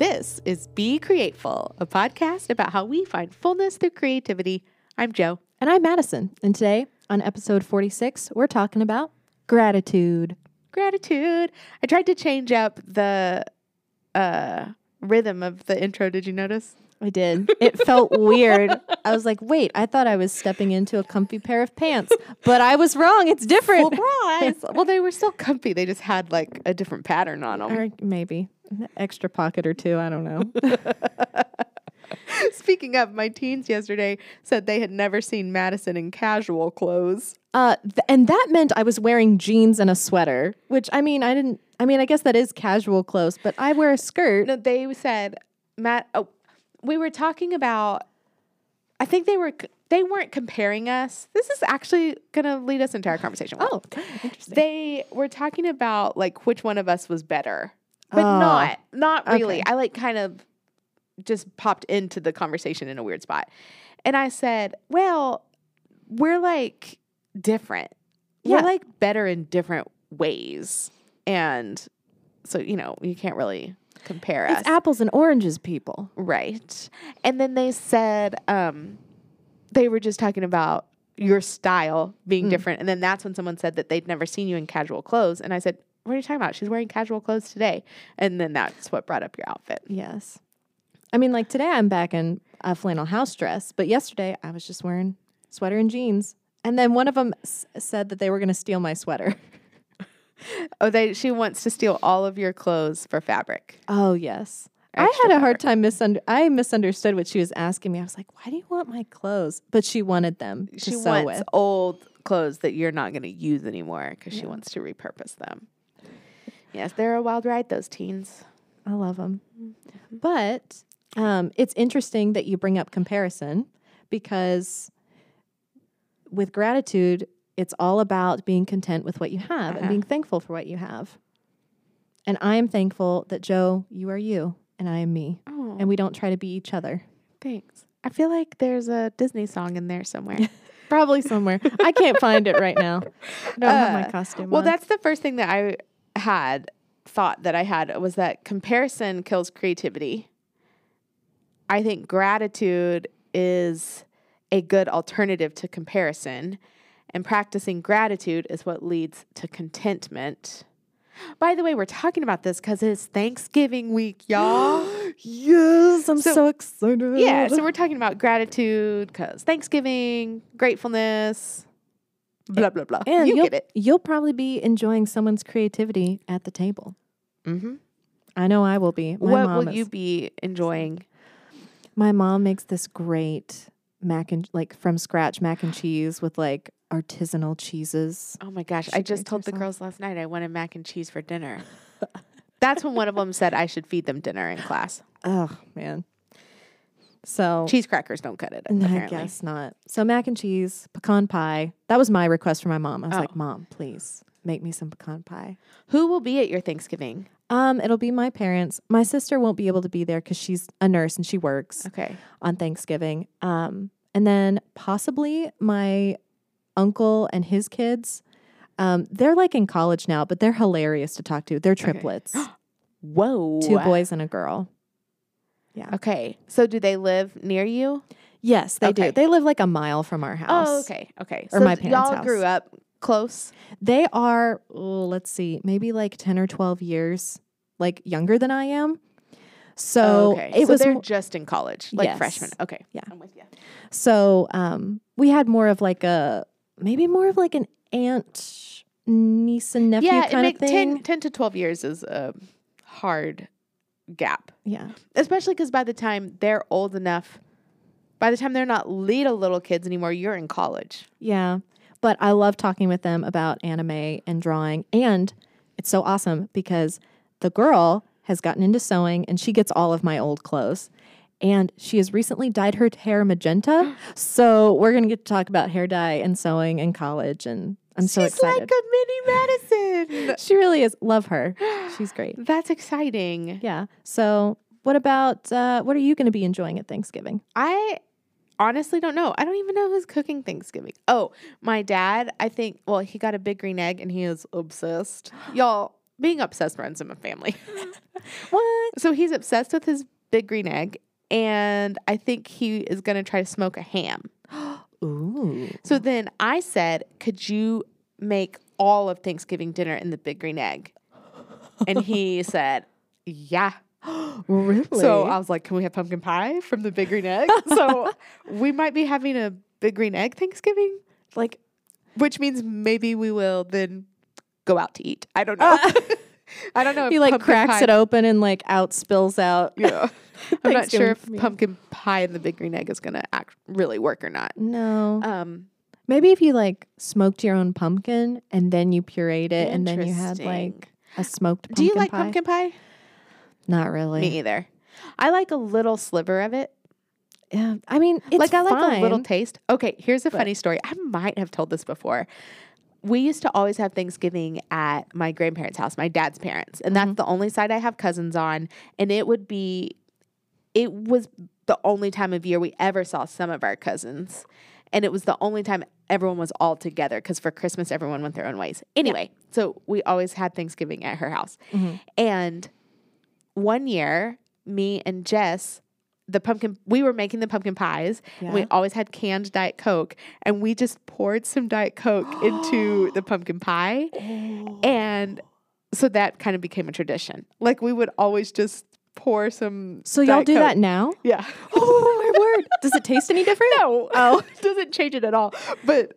This is Be Createful, a podcast about how we find fullness through creativity. I'm Joe. And I'm Madison. And today, on episode 46, we're talking about gratitude. Gratitude. I tried to change up the uh, rhythm of the intro. Did you notice? I did. It felt weird. I was like, wait, I thought I was stepping into a comfy pair of pants, but I was wrong. It's different. Surprise. well, they were still comfy. They just had like a different pattern on them. Or maybe an extra pocket or two. I don't know. Speaking of, my teens yesterday said they had never seen Madison in casual clothes. Uh, th- and that meant I was wearing jeans and a sweater, which I mean, I didn't. I mean, I guess that is casual clothes, but I wear a skirt. No, they said, Matt. Oh, we were talking about. I think they were. They weren't comparing us. This is actually going to lead us into our conversation. Oh, interesting. They were talking about like which one of us was better, but Oh, not not really. okay. I like kind of just popped into the conversation in a weird spot, and I said, "Well, we're like different. Yeah. We're like better in different ways, and so you know you can't really compare us." apples and oranges, people. Right. And then they said um, they were just talking about your style being Mm. different. And then that's when someone said that they'd never seen you in casual clothes. And I said, What are you talking about? She's wearing casual clothes today. And then that's what brought up your outfit. Yes. I mean, like today I'm back in a flannel house dress, but yesterday I was just wearing sweater and jeans. And then one of them s- said that they were going to steal my sweater. Oh, they she wants to steal all of your clothes for fabric. Oh, yes. I had a hard fabric. time misunder- I misunderstood what she was asking me. I was like, "Why do you want my clothes?" But she wanted them to She sew wants with. old clothes that you're not going to use anymore because she wants to repurpose them. Yes, they're a wild ride, those teens. I love them. But um, it's interesting that you bring up comparison because with gratitude, it's all about being content with what you have and Uh-huh. being thankful for what you have. And I am thankful that Joe, you are you and I am me. Oh, And we don't try to be each other. thanks. I feel like there's a Disney song in there somewhere. Probably somewhere. I can't find it right now. I don't have my Uh, costume. Well, on. that's the first thing that I had thought that I had was that comparison kills creativity. I think gratitude is a good alternative to comparison, and practicing gratitude is what leads to contentment. By the way, we're talking about this because it's Thanksgiving week, y'all. yes, I'm So- so, excited. yeah, so we're talking about gratitude because Thanksgiving, gratefulness, blah, blah, blah. and you you'll, get it. You'll probably be enjoying someone's creativity at the table. Mm-hmm. I know I will be. My what mom will is- you be enjoying? My mom makes this great mac and like from scratch mac and cheese with like artisanal cheeses. Oh my gosh! She I just told the girls last night I wanted mac and cheese for dinner. That's when one of them said I should feed them dinner in class. Oh man. So Cheese crackers don't cut it. n- I Apparently. guess not. So mac and cheese, pecan pie. That was my request for my mom. I was Oh. like, "Mom, please make me some pecan pie." Who will be at your Thanksgiving? Um, it'll be my parents. My sister won't be able to be there because she's a nurse and she works Okay. on Thanksgiving. Um, and then possibly my uncle and his kids. Um, they're like in college now, but they're hilarious to talk to. They're triplets, Whoa. two boys and a girl. Okay. So do they live near you? Yes, they Okay. do. They live like a mile from our house. Oh, okay. Okay. Or so my parents' y'all grew up close. They are, oh, let's see, maybe like 10 or 12 years like younger than I am. So Oh, okay. it so was they're mo- just in college, like Yes. freshmen. Okay. Yeah. I'm with you. so um we had more of like a maybe more of like an aunt niece and nephew yeah, it kind of make, thing. 10, 10 to 12 years is a hard gap. yeah. especially because by the time they're old enough, by the time they're not little little kids anymore, you're in college. Yeah. But I love talking with them about anime and drawing. And it's so awesome because the girl has gotten into sewing and she gets all of my old clothes. And she has recently dyed her hair magenta. so we're going to get to talk about hair dye and sewing in college. And I'm so She's excited. like a mini Madison. she really is. Love her. She's great. That's exciting. Yeah. So, what about, uh, what are you going to be enjoying at Thanksgiving? I honestly don't know. I don't even know who's cooking Thanksgiving. Oh, my dad, I think, well, he got a big green egg and he is obsessed. Y'all, being obsessed runs in my family. What? so he's obsessed with his big green egg, and I think he is going to try to smoke a ham. Ooh. So then I said, Could you make all of Thanksgiving dinner in the big green egg? And he said, Yeah. Really? So I was like, Can we have pumpkin pie from the big green egg? so we might be having a big green egg Thanksgiving, like which means maybe we will then go out to eat. I don't know. I don't know. If he like cracks pie- it open and like out spills out. Yeah. I'm not sure if pumpkin pie and the big green egg is going to act really work or not. No. Um, Maybe if you like smoked your own pumpkin and then you pureed it and then you had like a smoked pumpkin Do you like pie. pumpkin pie? Not really. Me either. I like a little sliver of it. Yeah. I mean, it's like I like a little taste. Okay, here's a funny story. I might have told this before. We used to always have Thanksgiving at my grandparents' house, my dad's parents, and Mm-hmm. that's the only side I have cousins on. And it would be, it was the only time of year we ever saw some of our cousins, and it was the only time everyone was all together because for Christmas everyone went their own ways. Anyway, so we always had Thanksgiving at her house, Mhm. and one year, me and Jess, the pumpkin, we were making the pumpkin pies. And we always had canned Diet Coke, and we just poured some Diet Coke into the pumpkin pie. And so that kind of became a tradition. Like we would always just pour some. So y'all do Coke. that now? Yeah. Oh my word. Does it taste any different? No. Oh, it doesn't change it at all. But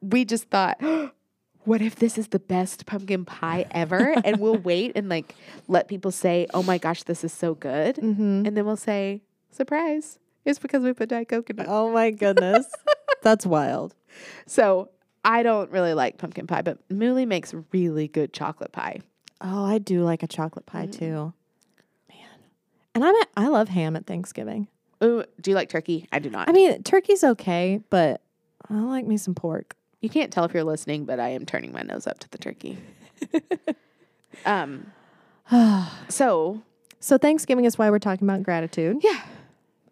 we just thought, what if this is the best pumpkin pie ever? and we'll wait and like let people say, oh my gosh, this is so good. Mm-hmm. And then we'll say, surprise. It's because we put Diet Coke in it. Oh my goodness. That's wild. So I don't really like pumpkin pie, but Mooley makes really good chocolate pie. Oh, I do like a chocolate pie Mm. too. Man. And I'm at, I love ham at Thanksgiving. Ooh, do you like turkey? I do not. I mean, turkey's okay, but I like me some pork. you can't tell if you're listening, but I am turning my nose up to the turkey. um. So So Thanksgiving is why we're talking about gratitude. yeah,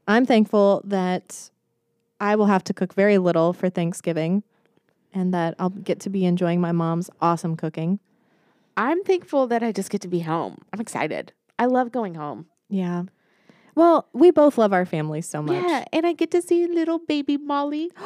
I'm thankful that I will have to cook very little for Thanksgiving and that I'll get to be enjoying my mom's awesome cooking. I'm thankful that I just get to be home. I'm excited. I love going home. Yeah. Well, we both love our families so much. Yeah, and I get to see little baby Molly.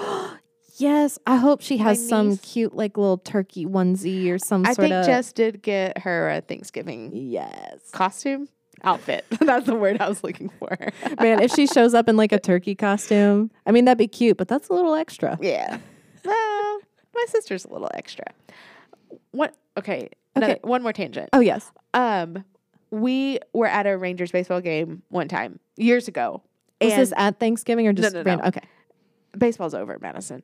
Yes, I hope she has some cute like little turkey onesie or some I sort think of Jess did get her a Thanksgiving Yes. costume outfit. That's the word I was looking for. Man, if she shows up in like a turkey costume, I mean that'd be cute, but that's a little extra. Yeah. Well, my sister's a little extra. What? Okay. another- Okay. one more tangent. Oh yes. Um, we were at a Rangers baseball game one time years ago. Was this at Thanksgiving or just no, no. random? Okay. baseball's over, Madison.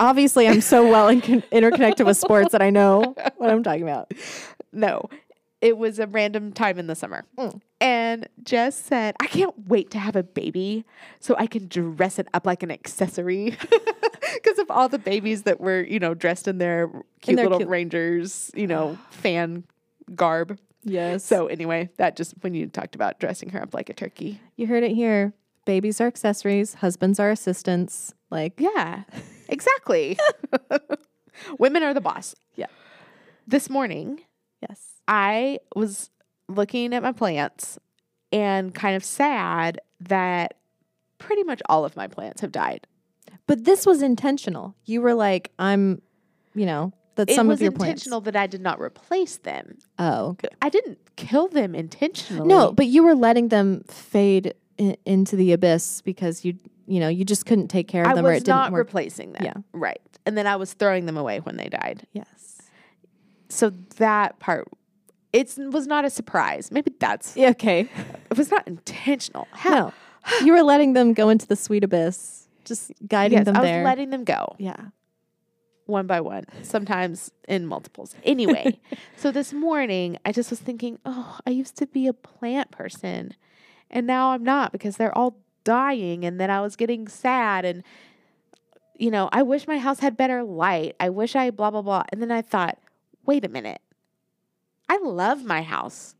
Obviously, I'm so well in- interconnected with sports that I know what I'm talking about. No, it was a random time in the summer. Mm. And Jess said, I can't wait to have a baby so I can dress it up like an accessory. Because of all the babies that were, you know, dressed in their cute their little cute- Rangers, you know, fan garb. Yes. So, anyway, that just when you talked about dressing her up like a turkey. you heard it here. Babies are accessories. Husbands are assistants. Like Yeah, exactly. Women are the boss. Yeah. This morning, yes. I was looking at my plants and kind of sad that pretty much all of my plants have died. But this was intentional. You were like, I'm, you know, that It some of your plants. It was intentional that I did not replace them. Oh, okay. I didn't kill them intentionally. No, but you were letting them fade i- into the abyss because you, you know, you just couldn't take care of I them or was it didn't not work. replacing them. Yeah. Right. And then I was throwing them away when they died. yes. So that part it was not a surprise. Maybe that's Yeah, okay. it was not intentional. How? No, you were letting them go into the sweet abyss, just guiding Yes, them I was there. letting them go. yeah. one by one, sometimes in multiples. Anyway, so this morning I just was thinking, oh, I used to be a plant person and now I'm not because they're all dying. And then I was getting sad and, you know, I wish my house had better light. I wish I blah, blah, blah. And then I thought, wait a minute. I love my house.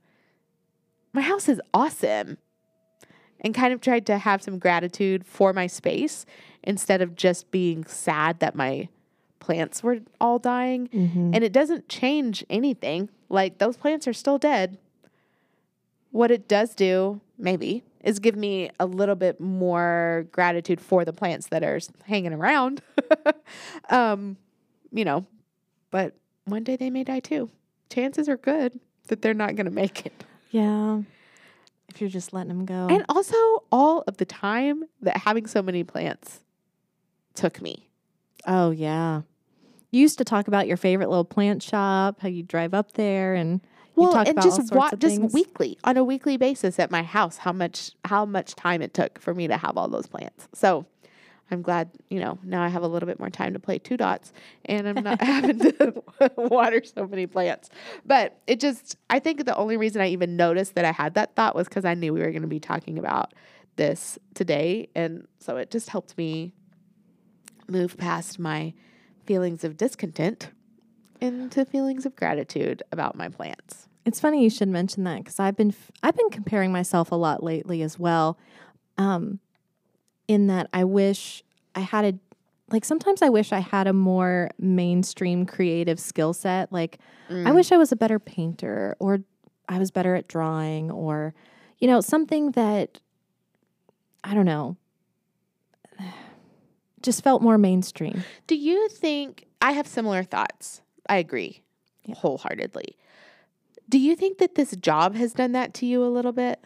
My house is awesome. And kind of tried to have some gratitude for my space instead of just being sad that my plants were all dying. Mm-hmm. And it doesn't change anything. Like those plants are still dead. What it does do, maybe, is give me a little bit more gratitude for the plants that are hanging around. um, you know, but one day they may die too. Chances are good that they're not going to make it. Yeah. If you're just letting them go. And also all of the time that having so many plants took me. oh, yeah. You used to talk about your favorite little plant shop, how you drive up there and Well, and about all just wa- just things. weekly on a weekly basis at my house how much how much time it took for me to have all those plants. So I'm glad, you know, now I have a little bit more time to play two dots and I'm not having to water so many plants. But it just I think the only reason I even noticed that I had that thought was cuz I knew we were going to be talking about this today and so it just helped me move past my feelings of discontent into feelings of gratitude about my plants. It's funny you should mention that because I've been f- I've been comparing myself a lot lately as well. Um, in that I wish I had a like sometimes I wish I had a more mainstream creative skill set. Like I mm. wish I was a better painter or I was better at drawing or you know something that I don't know just felt more mainstream. Do you think I have similar thoughts? I agree wholeheartedly. Do you think that this job has done that to you a little bit?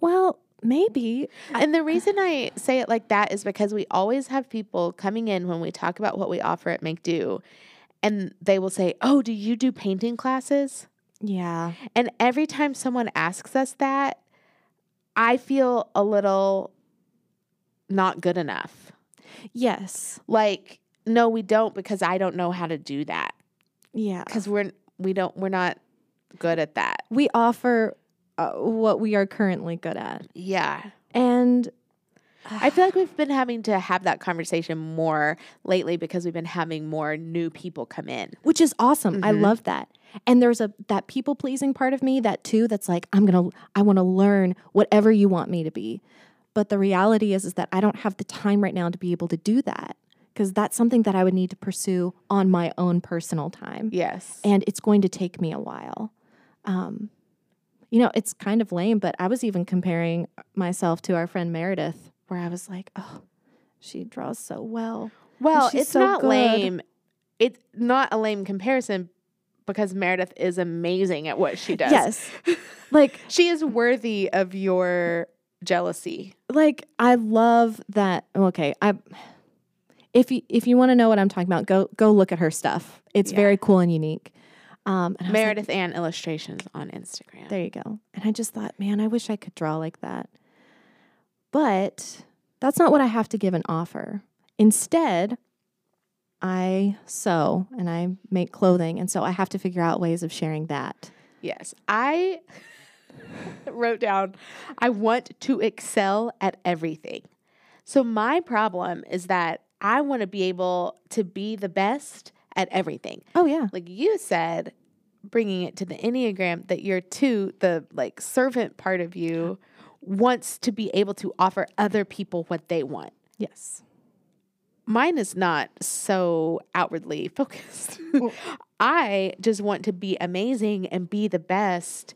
Well, maybe And the reason I say it like that is because we always have people coming in when we talk about what we offer at Make Do, and they will say, Oh, do you do painting classes? yeah. And every time someone asks us that, I feel a little not good enough. Yes. Like, no, we don't because I don't know how to do that. Yeah. Because we're we don't we're not good at that. we offer uh, what we are currently good at. Yeah. And I feel like we've been having to have that conversation more lately because we've been having more new people come in. which is awesome. I Mhm. love that. And there's a that people pleasing part of me that too that's like I'm going to I want to learn whatever you want me to be. But the reality is is that I don't have the time right now to be able to do that because that's something that I would need to pursue on my own personal time. Yes. And it's going to take me a while. Um you know, it's kind of lame, but I was even comparing myself to our friend Meredith where I was like, "Oh, she draws so well." well, she's it's so not good. lame. It's not a lame comparison because Meredith is amazing at what she does. Yes. like She is worthy of your jealousy. like I love that. Okay, I if you if you want to know what I'm talking about, go go look at her stuff. It's Yeah. very cool and unique. Um, I like, Meredith and illustrations on Instagram. there you go. And I just thought, man, I wish I could draw like that. But that's not what I have to give an offer. Instead, I sew and I make clothing, and so I have to figure out ways of sharing that. Yes. I wrote down, I want to excel at everything. So my problem is that I want to be able to be the best at everything. Oh yeah, Like you said, bringing it to the Enneagram, that you're two, the like servant part of you wants to be able to offer other people what they want. yes, Mine is not so outwardly focused. I just want to be amazing and be the best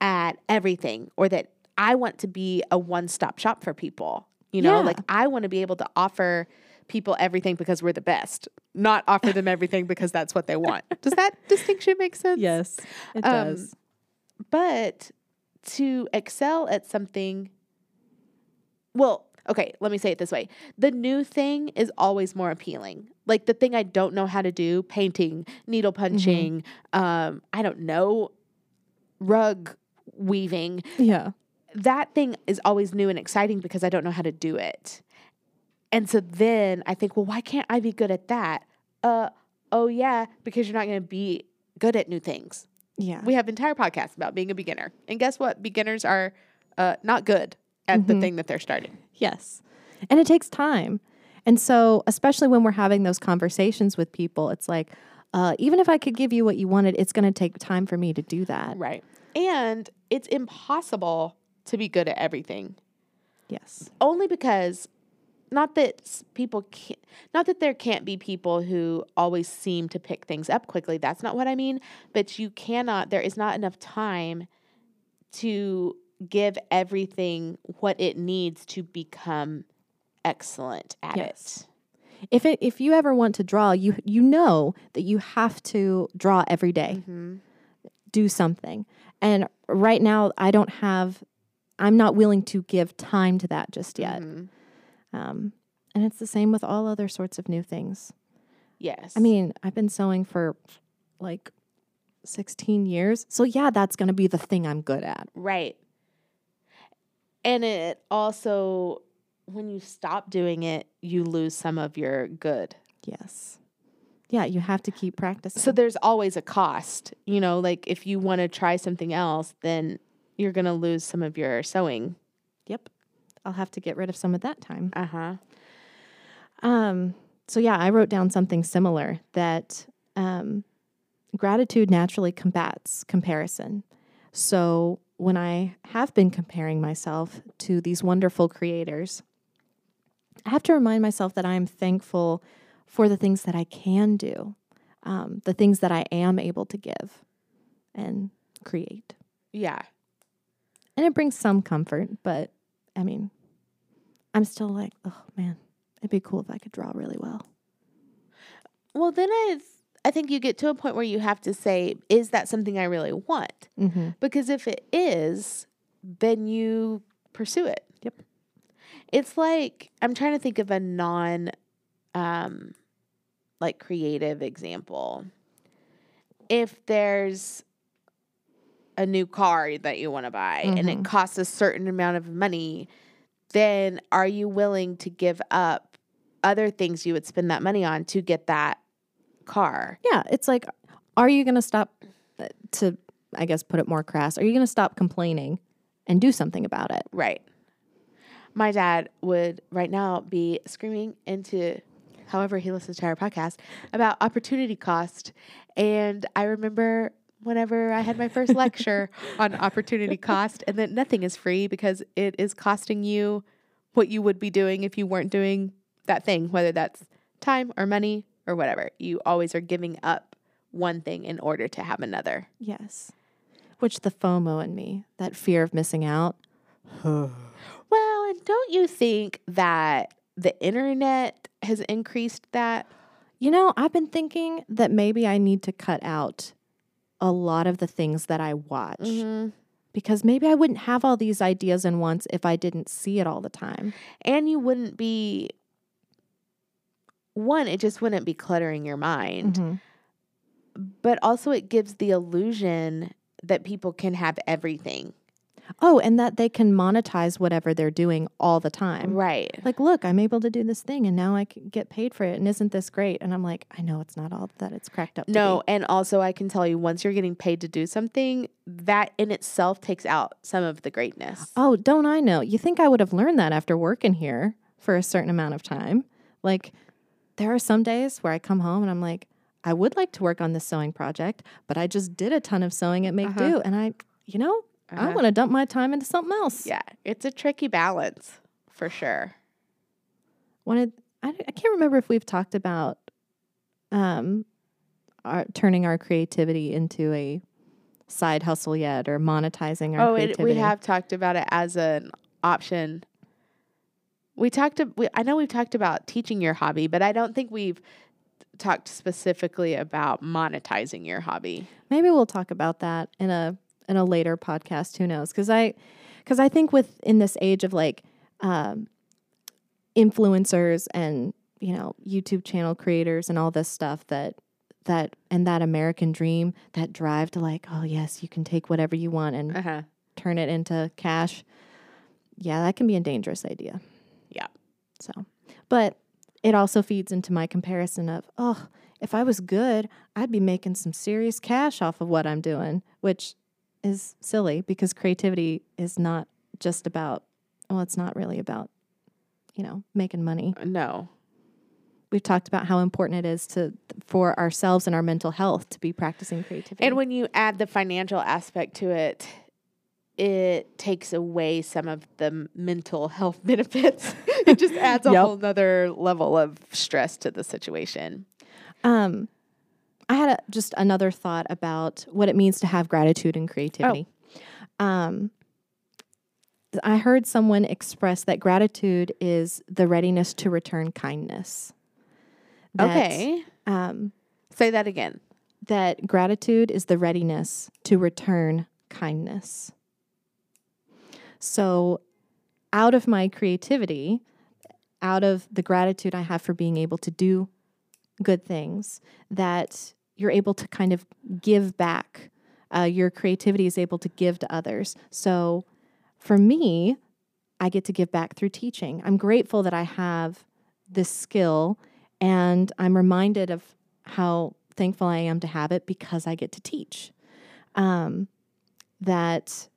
at everything, or that I want to be a one stop shop for people. You know, Yeah. like I want to be able to offer people everything because we're the best, not offer them everything because that's what they want. Does that distinction make sense? yes, it Um, does. But to excel at something, well, okay, let me say it this way. The new thing is always more appealing. Like the thing I don't know how to do, painting, needle punching, um, I don't know, rug weaving, Yeah, that thing is always new and exciting because I don't know how to do it. And so then I think, well, why can't I be good at that? Uh, oh yeah, because you're not going to be good at new things. yeah. We have entire podcasts about being a beginner. And guess what? Beginners are uh, not good at the thing that they're starting. Yes. And it takes time. And so, especially when we're having those conversations with people, it's like, uh, even if I could give you what you wanted, it's going to take time for me to do that. Right. And it's impossible to be good at everything Yes. only because not that people can't, not that there can't be people who always seem to pick things up quickly. That's not what I mean. But you cannot, there is not enough time to give everything what it needs to become excellent at Yes. If it if you ever want to draw, you you know that you have to draw every day. Mm-hmm. do something. And right now, I don't have, I'm not willing to give time to that just yet. Mhm. Um, and it's the same with all other sorts of new things. Yes. I mean, I've been sewing for like 16 years. So, yeah, that's going to be the thing I'm good at. Right. And it also, when you stop doing it, you lose some of your good. Yes. Yeah, you have to keep practicing. So there's always a cost. You know, like if you want to try something else, then you're going to lose some of your sewing. yep. I'll have to get rid of some of that time. Uh huh. Um, so yeah, I wrote down something similar that um, gratitude naturally combats comparison. So when I have been comparing myself to these wonderful creators, I have to remind myself that I am thankful for the things that I can do, um, the things that I am able to give and create. Yeah. And it brings some comfort, but I mean, I'm still like, oh man, it'd be cool if I could draw really well. Well, then I, I think you get to a point where you have to say, is that something I really want? Mm-hmm. Because if it is, then you pursue it. Yep. It's like I'm trying to think of a non um like creative example. If there's a new car that you want to buy and it Mhm. costs a certain amount of money, then are you willing to give up other things you would spend that money on to get that car? Yeah, it's like, are you going to stop to, I guess, put it more crass? Are you going to stop complaining and do something about it? Right. My dad would right now be screaming into however he listens to our podcast about opportunity cost. And I remember whenever I had my first lecture on opportunity cost and that nothing is free because it is costing you what you would be doing if you weren't doing that thing, whether that's time or money or whatever. You always are giving up one thing in order to have another. Yes. Which the FOMO in me, that fear of missing out. Well, and don't you think that the internet has increased that? You know, I've been thinking that maybe I need to cut out a lot of the things that I watch Mm-hmm. because maybe I wouldn't have all these ideas in once if I didn't see it all the time. And you wouldn't be one, it just wouldn't be cluttering your mind. Mhm. But also it gives the illusion that people can have everything. Oh, and that they can monetize whatever they're doing all the time. Right. Like, look, I'm able to do this thing and now I can get paid for it. And isn't this great? And I'm like, I know it's not all that it's cracked up to No, and also I can tell you once you're getting paid to do something, that in itself takes out some of the greatness. Oh, don't I know? You think I would have learned that after working here for a certain amount of time? Like, there are some days where I come home and I'm like, I would like to work on this sewing project, but I just did a ton of sewing at Make Uh-huh. Do. And I, you know, I Uh-huh. want to dump my time into something else. Yeah, it's a tricky balance for sure. Wanted, I, I can't remember if we've talked about um, our, turning our creativity into a side hustle yet or monetizing our creativity. Oh, it, we have talked about it as an option. We talked. We, I know we've talked about teaching your hobby, but I don't think we've talked specifically about monetizing your hobby. Maybe we'll talk about that in a in a later podcast. Who knows? Because I because I think with in this age of like um, influencers and you know YouTube channel creators and all this stuff that that and that American dream, that drive to like, oh yes, you can take whatever you want and Uh huh. turn it into cash. Yeah, that can be a dangerous idea. Yeah. So, but it also feeds into my comparison of, oh, if I was good, I'd be making some serious cash off of what I'm doing, which is silly because creativity is not just about, well, it's not really about, you know, making money. No. We've talked about how important it is to for ourselves and our mental health to be practicing creativity. And when you add the financial aspect to it, it takes away some of the mental health benefits it just adds a Yep. whole nother level of stress to the situation. Um, I had a, just another thought about what it means to have gratitude and creativity. Um, I heard someone express that gratitude is the readiness to return kindness. That, okay. Um, Say that again. that gratitude is the readiness to return kindness. So, out of my creativity, out of the gratitude I have for being able to do good things, that you're able to kind of give back. Uh, your creativity is able to give to others. So, for me, I get to give back through teaching. I'm grateful that I have this skill, and I'm reminded of how thankful I am to have it because I get to teach. Um, that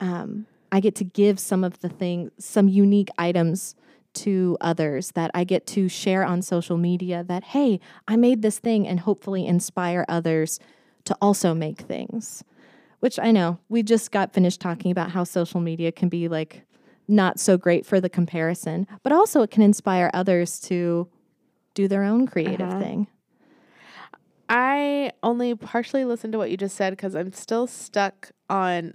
um, I get to give some of the things, some unique items to others that I get to share on social media that, hey, I made this thing and hopefully inspire others to also make things. Which I know we just got finished talking about how social media can be like not so great for the comparison, but also it can inspire others to do their own creative Uh-huh. thing. I only partially listened to what you just said because I'm still stuck on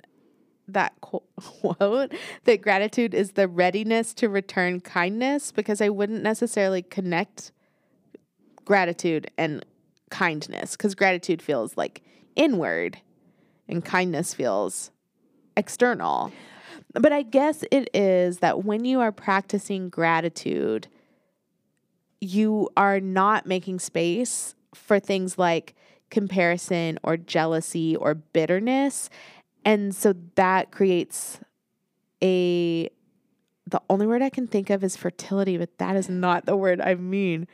that quote that gratitude is the readiness to return kindness because I wouldn't necessarily connect gratitude and kindness because gratitude feels like inward and kindness feels external. But I guess it is that when you are practicing gratitude, you are not making space for things like comparison or jealousy or bitterness. And so that creates a the only word I can think of is fertility, but that is not the word I mean.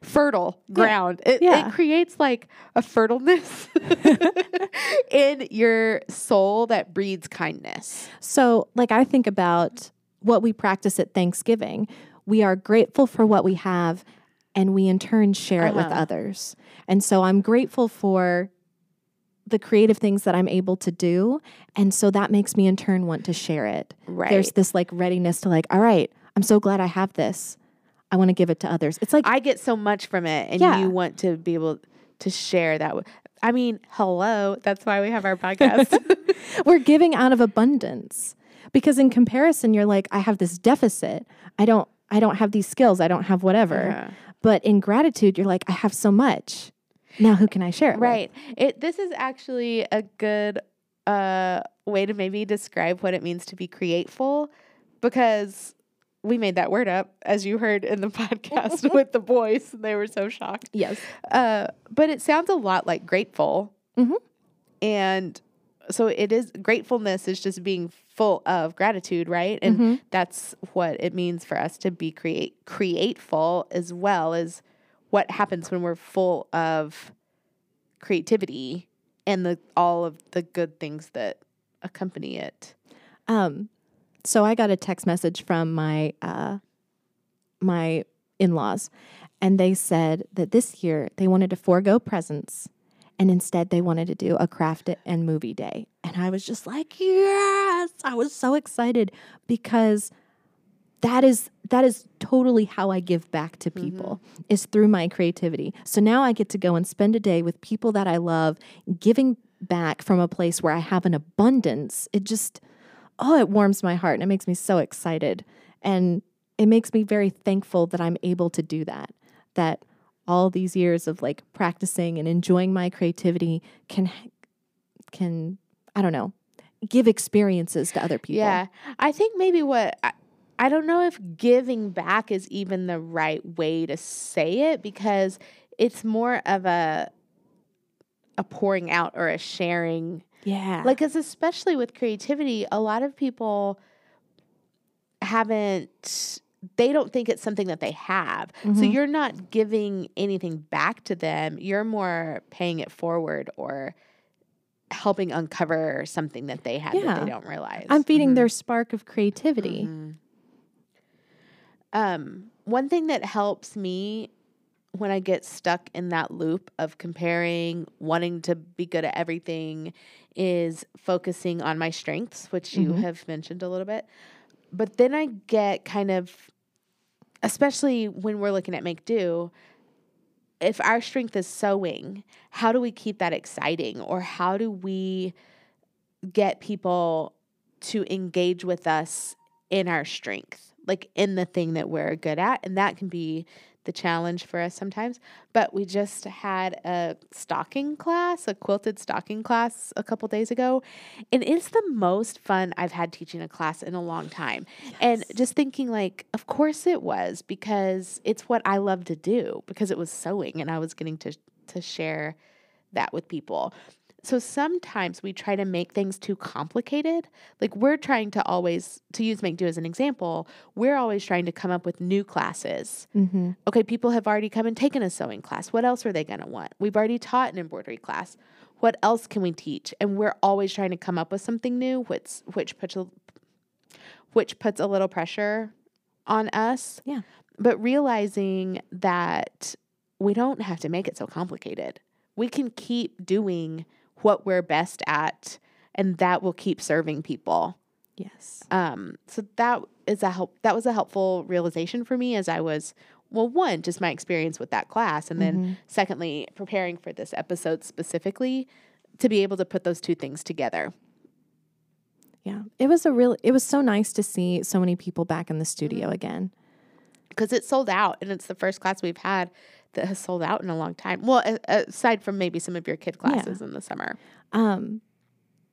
Fertile ground. It, Yeah. it creates like a fertileness in your soul that breeds kindness. So, like, I think about what we practice at Thanksgiving. We are grateful for what we have, and we in turn share it with Uh-huh. others. And so, I'm grateful for the creative things that I'm able to do. And so, that makes me in turn want to share it. Right. There's this like readiness to, like, all right, I'm so glad I have this. I want to give it to others. It's like, I get so much from it, and Yeah. you want to be able to share that. With, I mean, hello. That's why we have our podcast. we're giving out of abundance because in comparison you're like i have this deficit i don't i don't have these skills i don't have whatever Uh-huh. but in gratitude you're like i have so much now who can i share it with? right. It. This is actually a good uh, way to maybe describe what it means to be createful, because we made that word up, as you heard in the podcast with the boys. They were so shocked. yes Uh, but it sounds a lot like grateful. Mhm. And so it is gratefulness is just being full of gratitude, right? And Mhm. that's what it means for us to be create createful as well as what happens when we're full of creativity and the all of the good things that accompany it. um so i got a text message from my uh my in-laws and they said that this year they wanted to forego presents and instead they wanted to do a craft and movie day and i was just like yes i was so excited because that is that is totally how i give back to mm-hmm. people is through my creativity. So now i get to go and spend a day with people that i love giving back from a place where i have an abundance. It just oh it warms my heart and it makes me so excited. And it makes me very thankful that i'm able to do that that all these years of like practicing and enjoying my creativity can can i don't know give experiences to other people. Yeah. I think maybe what I, don't know if giving back is even the right way to say it because it's more of a a pouring out or a sharing. yeah Like cuz especially with creativity, a lot of people haven't they don't think it's something that they have. So Mhm. you're not giving anything back to them. You're more paying it forward or helping uncover something that they had that they don't realize. i'm feeding Mhm. their spark of creativity Mhm. Um, one thing that helps me when I get stuck in that loop of comparing, wanting to be good at everything, is focusing on my strengths, which you Mhm. have mentioned a little bit. But then I get kind of especially when we're looking at make do, if our strength is sewing, how do we keep that exciting or how do we get people to engage with us in our strength, like in the thing that we're good at? And that can be the challenge for us sometimes. But we just had a stocking class, a quilted stocking class a couple days ago. And it's the most fun I've had teaching a class in a long time. And just thinking, like, of course it was because it's what I love to do because it was sewing and I was getting to, to share that with people. So sometimes we try to make things too complicated. Like we're trying to always, to use Make Do as an example, we're always trying to come up with new classes. Mm-hmm. Okay, people have already come and taken a sewing class. What else are they going to want? We've already taught an embroidery class. What else can we teach? And we're always trying to come up with something new, which which puts a, which puts a little pressure on us. Yeah. But realizing that we don't have to make it so complicated. We can keep doing what we're best at and that will keep serving people. Yes. Um, so that is a help that was a helpful realization for me as I was well, one, just my experience with that class, and then secondly, preparing for this episode specifically to be able to put those two things together. Yeah. It was a real it was so nice to see so many people back in the studio again. Because it sold out, and it's the first class we've had that has sold out in a long time. Well, aside from maybe some of your kid classes in the summer. Um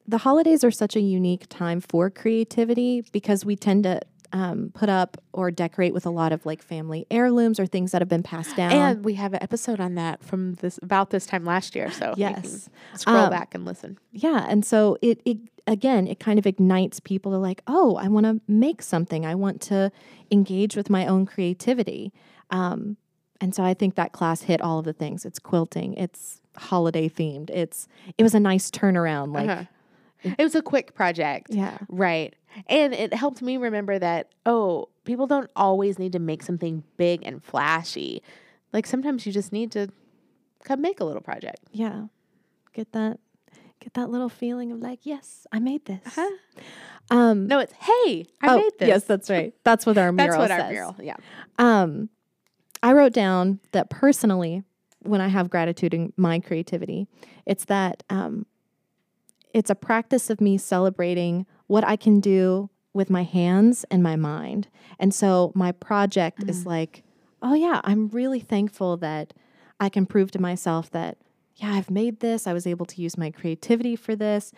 the holidays are such a unique time for creativity because we tend to um, put up or decorate with a lot of like family heirlooms or things that have been passed down. And we have an episode on that from this about this time last year. So Yes. scroll Um, back and listen. Yeah, and so it, it again, it kind of ignites people to like, oh, I want to make something. I want to engage with my own creativity. Um, and so I think that class hit all of the things. It's quilting. It's holiday themed. It's it was a nice turnaround. Like, Uh-huh. It was a quick project. yeah, Right. And it helped me remember that, oh, people don't always need to make something big and flashy. Like sometimes you just need to come make a little project. yeah, get that, get that little feeling of like, yes, I made this. Uh-huh. Um, No, it's hey, I oh, made this. Yes, that's right. That's what our mural. That's what says. our mural. Yeah. Um, I wrote down that personally, when I have gratitude in my creativity, it's that um, it's a practice of me celebrating what I can do with my hands and my mind. And so my project is like, oh, yeah, I'm really thankful that I can prove to myself that, yeah, I've made this. I was able to use my creativity for this.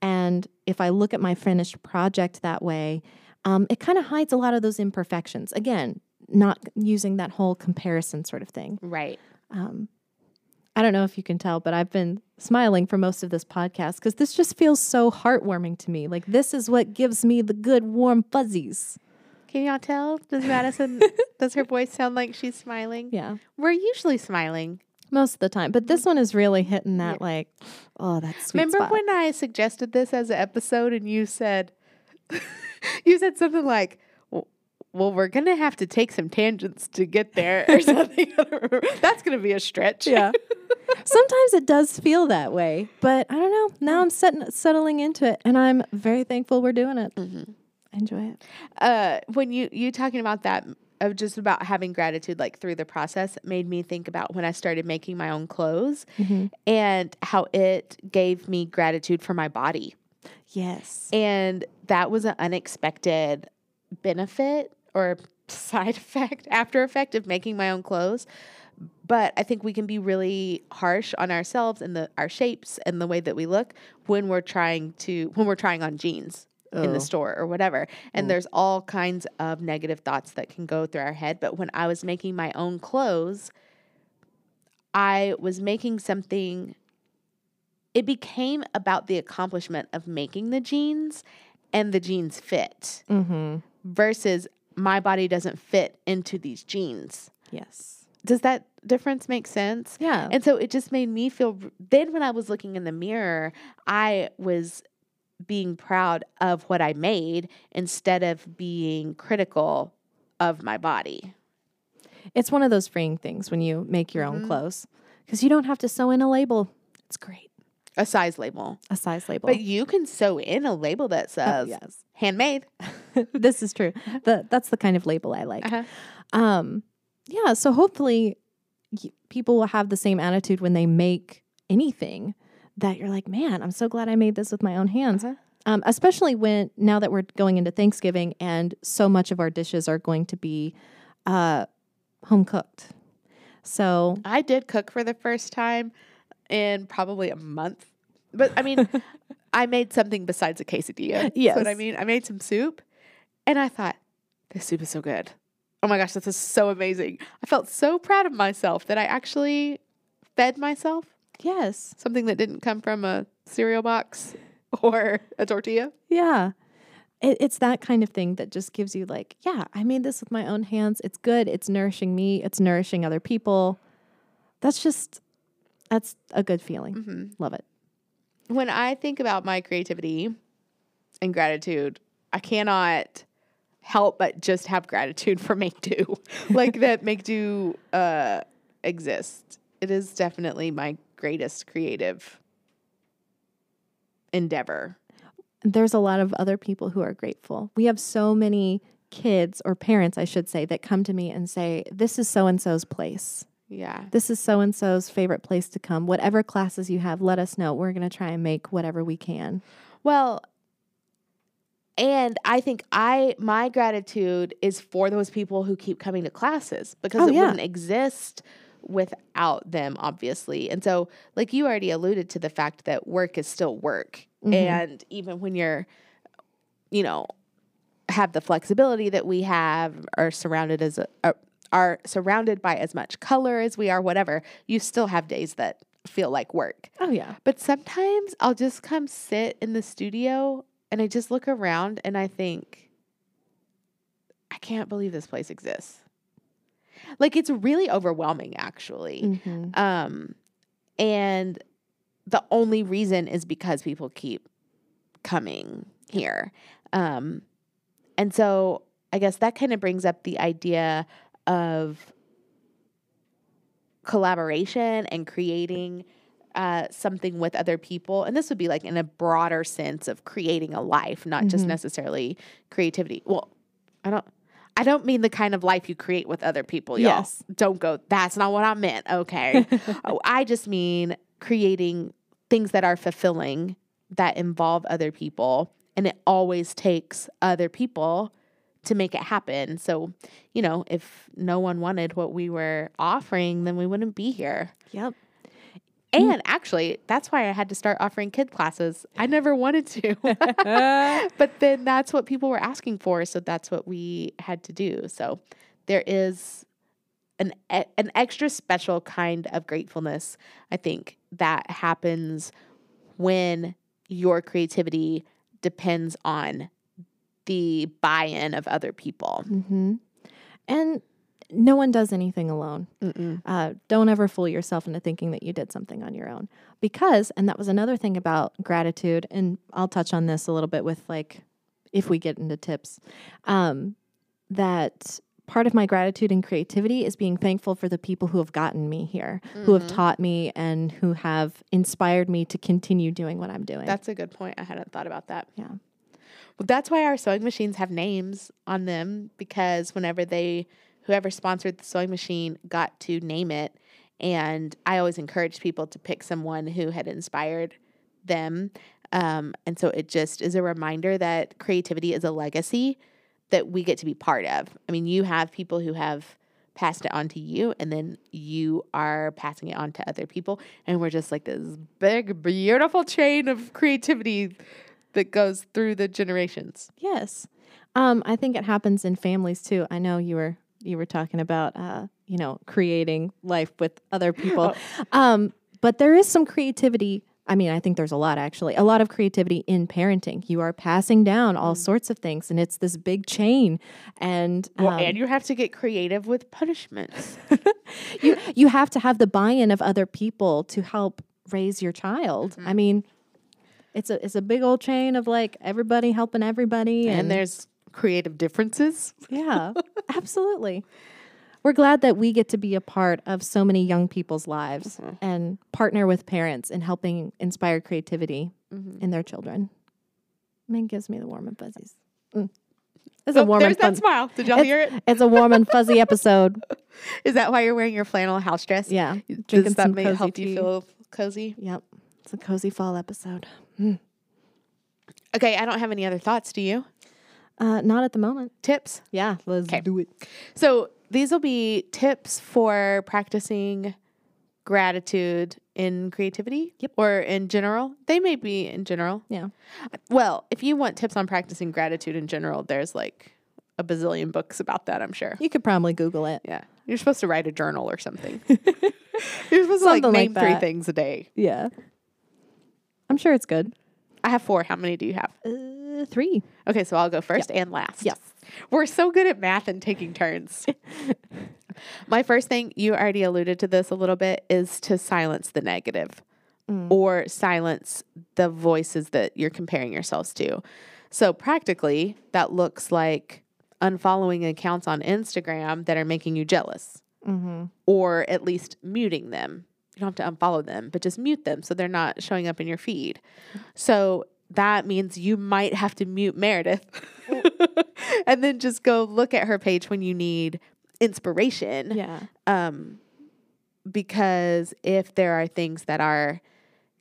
And if I look at my finished project that way, um, it kind of hides a lot of those imperfections. Again, not using that whole comparison sort of thing. Right. Um, I don't know if you can tell, but I've been smiling for most of this podcast because this just feels so heartwarming to me. Like, this is what gives me the good, warm fuzzies. Can y'all tell? Does Madison, does her voice sound like she's smiling? Yeah, We're usually smiling. most of the time. But this one is really hitting that, like, oh, that's sweet Remember spot. when I suggested this as an episode and you said, you said something like, "Well, we're gonna have to take some tangents to get there, or something. I don't remember. That's gonna be a stretch. yeah. Sometimes it does feel that way, but I don't know. Now I'm setting, settling into it, and I'm very thankful we're doing it. I enjoy it. uh, when you you talking about that of just about having gratitude like through the process made me think about when I started making my own clothes and how it gave me gratitude for my body. Yes. And that was an unexpected benefit or side effect, after effect of making my own clothes. But I think we can be really harsh on ourselves and the our shapes and the way that we look when we're trying to when we're trying on jeans in Oh. the store or whatever. And there's all kinds of negative thoughts that can go through our head. But when I was making my own clothes, I was making something it became about the accomplishment of making the jeans and the jeans fit Mm-hmm. versus my body doesn't fit into these jeans. Yes. Does that difference make sense? Yeah. And so it just made me feel then when I was looking in the mirror, I was being proud of what I made instead of being critical of my body. It's one of those freeing things when you make your Mm-hmm. own clothes because you don't have to sew in a label. It's great. A size label. A size label. But you can sew in a label that Oh, says yes. handmade. this is true. The, that's the kind of label I like. Uh-huh. Um, yeah. So hopefully, y- people will have the same attitude when they make anything. That you're like, man, I'm so glad I made this with my own hands. Uh-huh. Um, especially when now that we're going into Thanksgiving and so much of our dishes are going to be uh, home cooked. So I did cook for the first time in probably a month. But I mean, I made something besides a quesadilla. That's what I mean. I made some soup and I thought, this soup is so good. Oh my gosh, this is so amazing. I felt so proud of myself that I actually fed myself yes, something that didn't come from a cereal box or a tortilla. Yeah. It, it's that kind of thing that just gives you, like, yeah, I made this with my own hands. It's good. It's nourishing me. It's nourishing other people. That's just, that's a good feeling. Mm-hmm. Love it. when I think about my creativity and gratitude, I cannot help but just have gratitude for Make Do. like that Make Do uh, exists. It is definitely my greatest creative endeavor. There's a lot of other people who are grateful. We have so many kids or parents, I should say, that come to me and say, This is so and so's place. Yeah. This is so and so's favorite place to come. Whatever classes you have, let us know. We're going to try and make whatever we can. Well, and I think I my gratitude is for those people who keep coming to classes because Oh, it yeah. wouldn't exist without them obviously. And so like you already alluded to the fact that work is still work Mhm. and even when you're you know have the flexibility that we have are surrounded as a, are surrounded by as much color as we are whatever, you still have days that feel like work. Oh, yeah. But sometimes I'll just come sit in the studio and I just look around and I think, I can't believe this place exists. Like it's really overwhelming, actually. Mhm. Um, and the only reason is because people keep coming here. Um, and so I guess that kind of brings up the idea of collaboration and creating uh, something with other people. And this would be like in a broader sense of creating a life, not just Mhm. necessarily creativity. Well, I don't. I don't mean the kind of life you create with other people, y'all. Yes. Don't go. That's not what I meant. Okay. oh, I just mean creating things that are fulfilling that involve other people, and it always takes other people to make it happen. So, you know, if no one wanted what we were offering, then we wouldn't be here. Yep. And mm. actually, that's why I had to start offering kid classes. I never wanted to. but then that's what people were asking for, so that's what we had to do. So there is an an extra special kind of gratefulness, I think, that happens when your creativity depends on the buy-in of other people. hmm And no one does anything alone. Uh, don't ever fool yourself into thinking that you did something on your own. Because, and that was another thing about gratitude, and I'll touch on this a little bit with like, if we get into tips, um, that part of my gratitude and creativity is being thankful for the people who have gotten me here, who have Mhm. taught me, and who have inspired me to continue doing what I'm doing. That's a good point. I hadn't thought about that. Yeah. That's why our sewing machines have names on them because whenever they, whoever sponsored the sewing machine got to name it. And I always encouraged people to pick someone who had inspired them. Um, and so it just is a reminder that creativity is a legacy that we get to be part of. I mean, you have people who have passed it on to you, and then you are passing it on to other people. And we're just like this big, beautiful chain of creativity that goes through the generations. Yes. Um, I think it happens in families too. I know you were you were talking about uh, you know, creating life with other people. um, but there is some creativity. I mean, I think there's a lot actually. A lot of creativity in parenting. You are passing down all sorts of things and it's this big chain. And Well, um, and you have to get creative with punishments. you you have to have the buy-in of other people to help raise your child. I mean, it's a it's a big old chain of like everybody helping everybody and there's creative differences. Yeah, absolutely. We're glad that we get to be a part of so many young people's lives Mhm. and partner with parents in helping inspire creativity Mm-hmm. in their children. I mean, gives me the warm and fuzzies. It's a Oh, warm there's and that smile. Did y'all hear it? It's a warm and fuzzy episode. Is that why you're wearing your flannel house dress? Yeah, Does drinking that some make, cozy help tea. you feel cozy? Yep, it's a cozy fall episode. Okay, I don't have any other thoughts. Do you? Uh, not at the moment. Tips? Yeah, let's Okay. do it. So these will be tips for practicing gratitude in creativity Yep. or in general. They may be in general. Yeah. Well, if you want tips on practicing gratitude in general, there's like a bazillion books about that, I'm sure. You could probably Google it. Yeah. You're supposed to write a journal or something. You're supposed to like Something like three things a day. Yeah. I'm sure it's good. I have four. How many do you have? Uh, three. Okay, so I'll go first and last. Yes. We're so good at math and taking turns. My first thing, you already alluded to this a little bit, is to silence the negative or silence the voices that you're comparing yourselves to. So, practically, that looks like unfollowing accounts on Instagram that are making you jealous Mm-hmm. or at least muting them. You don't have to unfollow them, but just mute them so they're not showing up in your feed. So that means you might have to mute Meredith and then just go look at her page when you need inspiration. Yeah. Um, because if there are things that are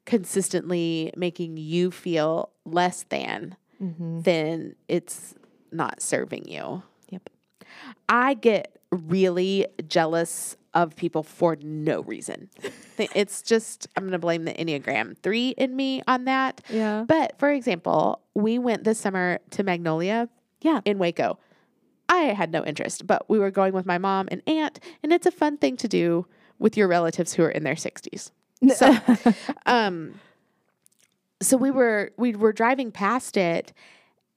consistently making you feel less than, Mm-hmm. then it's not serving you. Yep. I get really jealous of people for no reason. It's just, I'm going to blame the Enneagram 3 in me on that. Yeah. But for example, we went this summer to Magnolia Yeah. in Waco. I had no interest, but we were going with my mom and aunt, and it's a fun thing to do with your relatives who are in their 60s. So, um, so we were we were driving past it,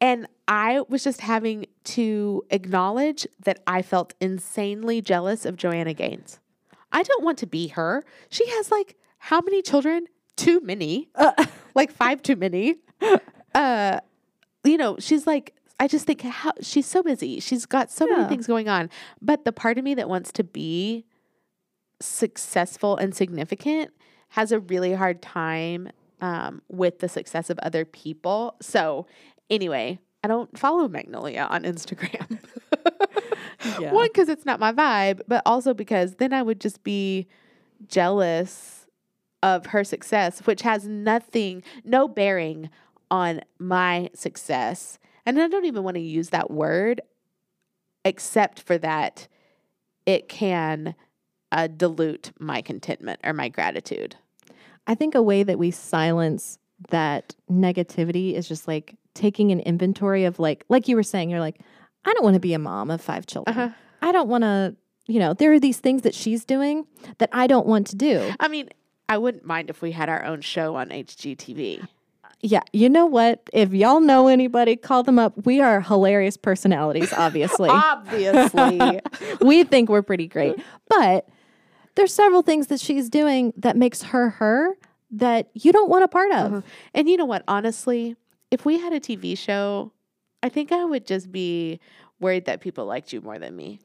and I was just having to acknowledge that I felt insanely jealous of Joanna Gaines. I don't want to be her. She has like how many children? Too many. like five too many. Uh, you know, she's like. I just think how she's so busy. She's got so many things going on. But the part of me that wants to be successful and significant has a really hard time um, with the success of other people. So, anyway, I don't follow Magnolia on Instagram. Yeah. One, because it's not my vibe, but also because then I would just be jealous of her success, which has nothing, no bearing on my success. And I don't even want to use that word, except for that it can uh, dilute my contentment or my gratitude. I think a way that we silence that negativity is just like taking an inventory of like like you were saying you're like I don't want to be a mom of five children. Uh-huh. I don't want to, you know, there are these things that she's doing that I don't want to do. I mean, I wouldn't mind if we had our own show on HGTV. Yeah, you know what? If y'all know anybody, call them up. We are hilarious personalities, obviously. Obviously. we think we're pretty great. But there's several things that she's doing that makes her her that you don't want a part of. Uh-huh. And you know what? Honestly, if we had a TV show, I think I would just be worried that people liked you more than me.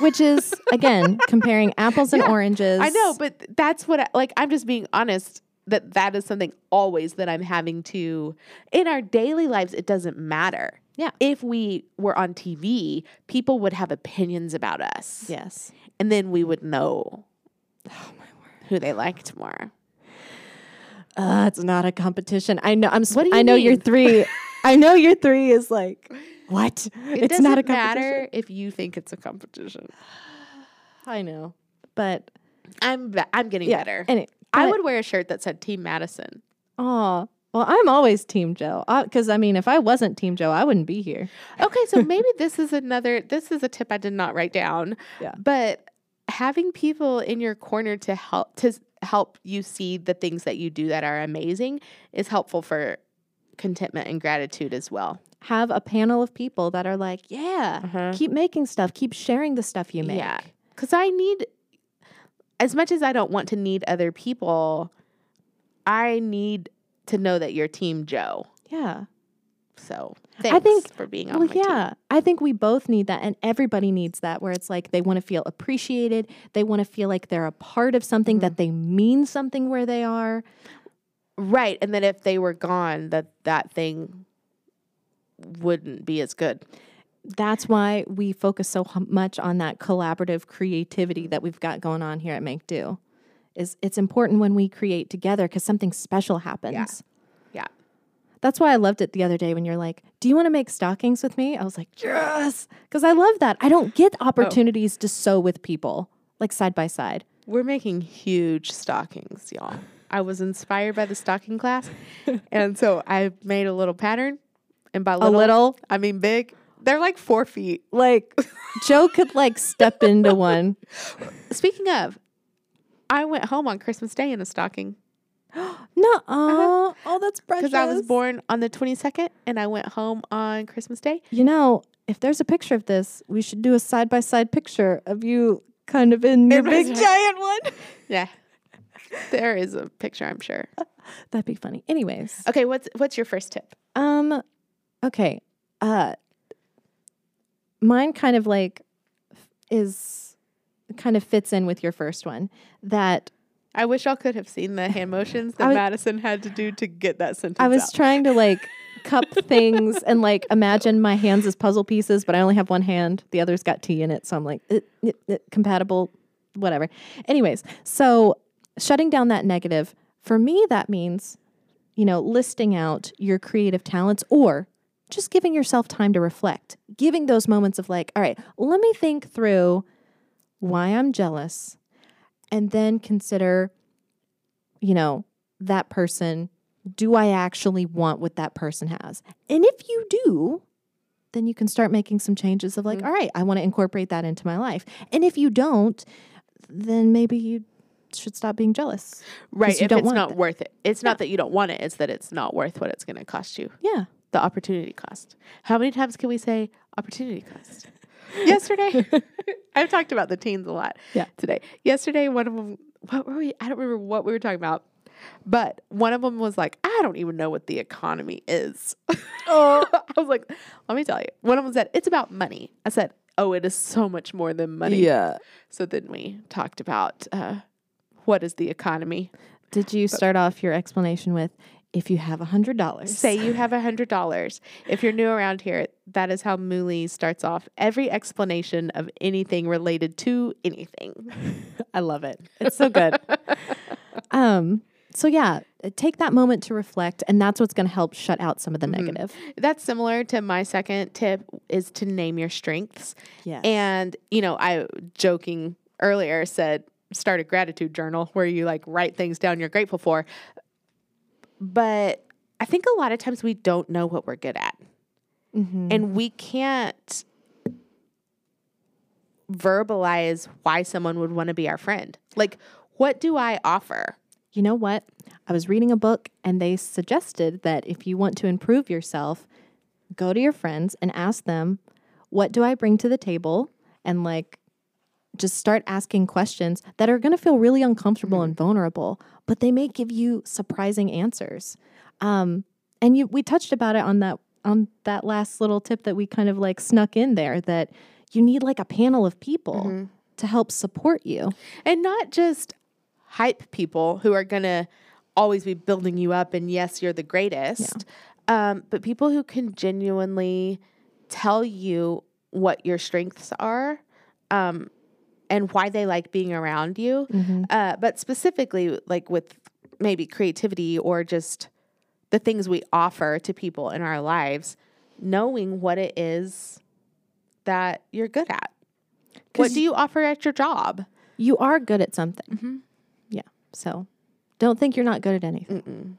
Which is again comparing apples and Yeah, oranges. I know, but that's what I, like I'm just being honest that that is something always that I'm having to in our daily lives it doesn't matter. Yeah. If we were on TV, people would have opinions about us. Yes. And then we would know oh, who they liked more. Uh, it's not a competition. I know. I'm. s- What do you I know your mean? three. I know your three is like what? It it's doesn't not a competition. matter if you think it's a competition. I know, but I'm be- I'm getting yeah. better. And it, I would wear a shirt that said Team Madison. Oh, well, I'm always Team Joe. Because I mean, if I wasn't Team Joe, I wouldn't be here. Okay, so maybe this is another this is a tip I did not write down. Yeah. But having people in your corner to help to help you see the things that you do that are amazing is helpful for contentment and gratitude as well. Have a panel of people that are like, yeah, Uh-huh. keep making stuff, keep sharing the stuff you make. Yeah. Cuz I need as much as I don't want to need other people, I need to know that you're team Joe. Yeah. So, I think- for being on Well, my team. yeah. I think we both need that, and everybody needs that, where it's like they want to feel appreciated. They want to feel like they're a part of something, Mm-hmm. that they mean something where they are. Right. And then if they were gone, that that thing wouldn't be as good. That's why we focus so much on that collaborative creativity that we've got going on here at Make Do. Is it's important when we create together because something special happens. Yeah. That's why I loved it the other day when you're like, "Do you want to make stockings with me?" I was like, "Yes," because I love that. I don't get oh. opportunities to sew with people like side by side. We're making huge stockings, y'all. I was inspired by the stocking class. and so I made a little pattern. And by little, a little? I mean big. They're like four feet. Like Joe could like step into one. Speaking of, I went home on Christmas Day in a stocking No, oh, oh, that's precious. because I was born on the 22nd and I went home on Christmas Day. You know, if there's a picture of this, we should do a side by side picture of you kind of in your big giant one. Yeah. there is a picture, I'm sure. That'd be funny. Anyways, Okay, what's what's your first tip? um, okay, uh, mine kind of like is kind of fits in with your first one. That I wish y'all could have seen the hand motions that was- Madison had to do to get that sentence I was out. trying to like cup things and like imagine my hands as puzzle pieces, but I only have one hand. The other's got tea in it, so I'm like "Eh, eh, eh, compatible, whatever. Anyways, so shutting down that negative for me that means you know listing out your creative talents or just giving yourself time to reflect, giving those moments of like, all right, let me think through why I'm jealous, and then consider, you know, that person do I actually want what that person has? And if you do, then you can start making some changes of like, mm-hmm. all right, I want to incorporate that into my life. And if you don't, then maybe you should stop being jealous. right if it's not it. worth it. It's not that you don't want it, it's that it's not worth what it's going to cost you. Yeah. The opportunity cost. How many times can we say opportunity cost? Yesterday, I've talked about the teens a lot Yeah. today. Yesterday, one of them, what were we? I don't remember what we were talking about, but one of them was like, I don't even know what the economy is. Oh. I was like, let me tell you. One of them said, it's about money. I said, oh, it is so much more than money. Yeah. So then we talked about uh, what is the economy. Did you start off your explanation with if you have a hundred dollars? Say you have a hundred dollars. If you're new around here, that is how Mooley starts off every explanation of anything related to anything. I love it. It's so good. um, so yeah, take that moment to reflect, and that's what's going to help shut out some of the negative. That's similar to my second tip is to name your strengths. Yes. And, you know, I joking earlier said start a gratitude journal where you like write things down you're grateful for. But I think a lot of times we don't know what we're good at. Mm-hmm. And we can't verbalize why someone would want to be our friend. Like, what do I offer? You know what? I was reading a book and they suggested that if you want to improve yourself, go to your friends and ask them, What do I bring to the table? And like, just start asking questions that are going to feel really uncomfortable and vulnerable, but they may give you surprising answers. Um, and you, we touched about it on that on that last little tip that we kind of like snuck in there that you need like a panel of people to help support you. And not just hype people who are going to always be building you up and yes, you're the greatest, um, but people who can genuinely tell you what your strengths are um, and why they like being around you. Uh, but specifically, like with maybe creativity or just the things we offer to people in our lives, knowing what it is that you're good at. What do you offer at your job? You are good at something. Yeah. So don't think you're not good at anything.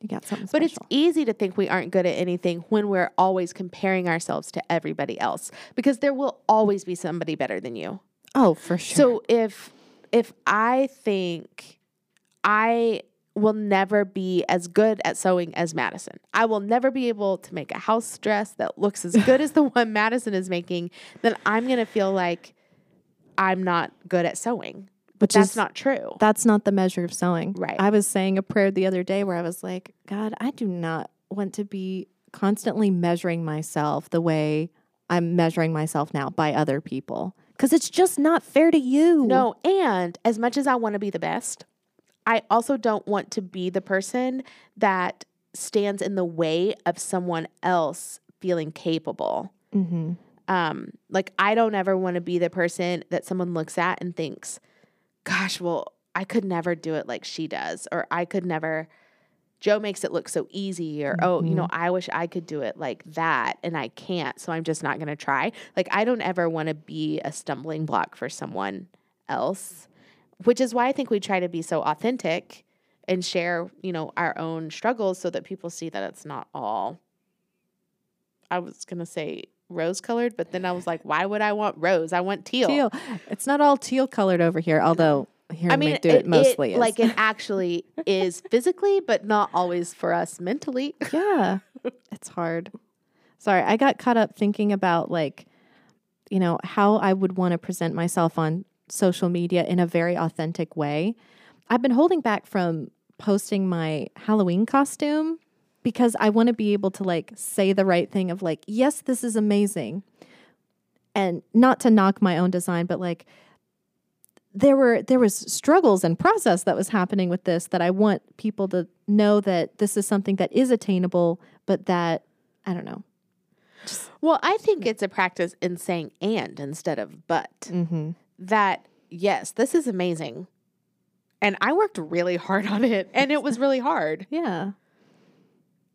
You got something But it's easy to think we aren't good at anything when we're always comparing ourselves to everybody else because there will always be somebody better than you. Oh, for sure. So if if I think I will never be as good at sewing as Madison. I will never be able to make a house dress that looks as good as the one Madison is making, then I'm going to feel like I'm not good at sewing. But Which that's is- not true. that's not the measure of sewing. Right. I was saying a prayer the other day where I was like, God, I do not want to be constantly measuring myself the way I'm measuring myself now by other people. Because it's just not fair to you. No, and as much as I want to be the best, I also don't want to be the person that stands in the way of someone else feeling capable. Mm-hmm. Um, like I don't ever want to be the person that someone looks at and thinks, "Gosh, well, I could never do it like she does," or "I could never." Joe makes it look so easy, or oh, you know, mm-hmm. I wish I could do it like that, and I can't, so I'm just not going to try. Like I don't ever want to be a stumbling block for someone else, which is why I think we try to be so authentic and share, you know, our own struggles so that people see that it's not all. I was gonna say rose colored, but then I was like, why would I want rose? I want teal. Teal. It's not all teal colored over here, although here I mean, Do it, mostly is. like it actually is physically, but not always for us mentally. yeah, it's hard. Sorry, I got caught up thinking about like, you know, how I would want to present myself on social media in a very authentic way. I've been holding back from posting my Halloween costume because I want to be able to like say the right thing of like, yes, this is amazing. And not to knock my own design, but like there were there was struggles and process that was happening with this that I want people to know that this is something that is attainable, but that I don't know. Well, I think it's a practice in saying and instead of but. Mm-hmm. That, yes, this is amazing. And I worked really hard on it, and it was really hard. Yeah.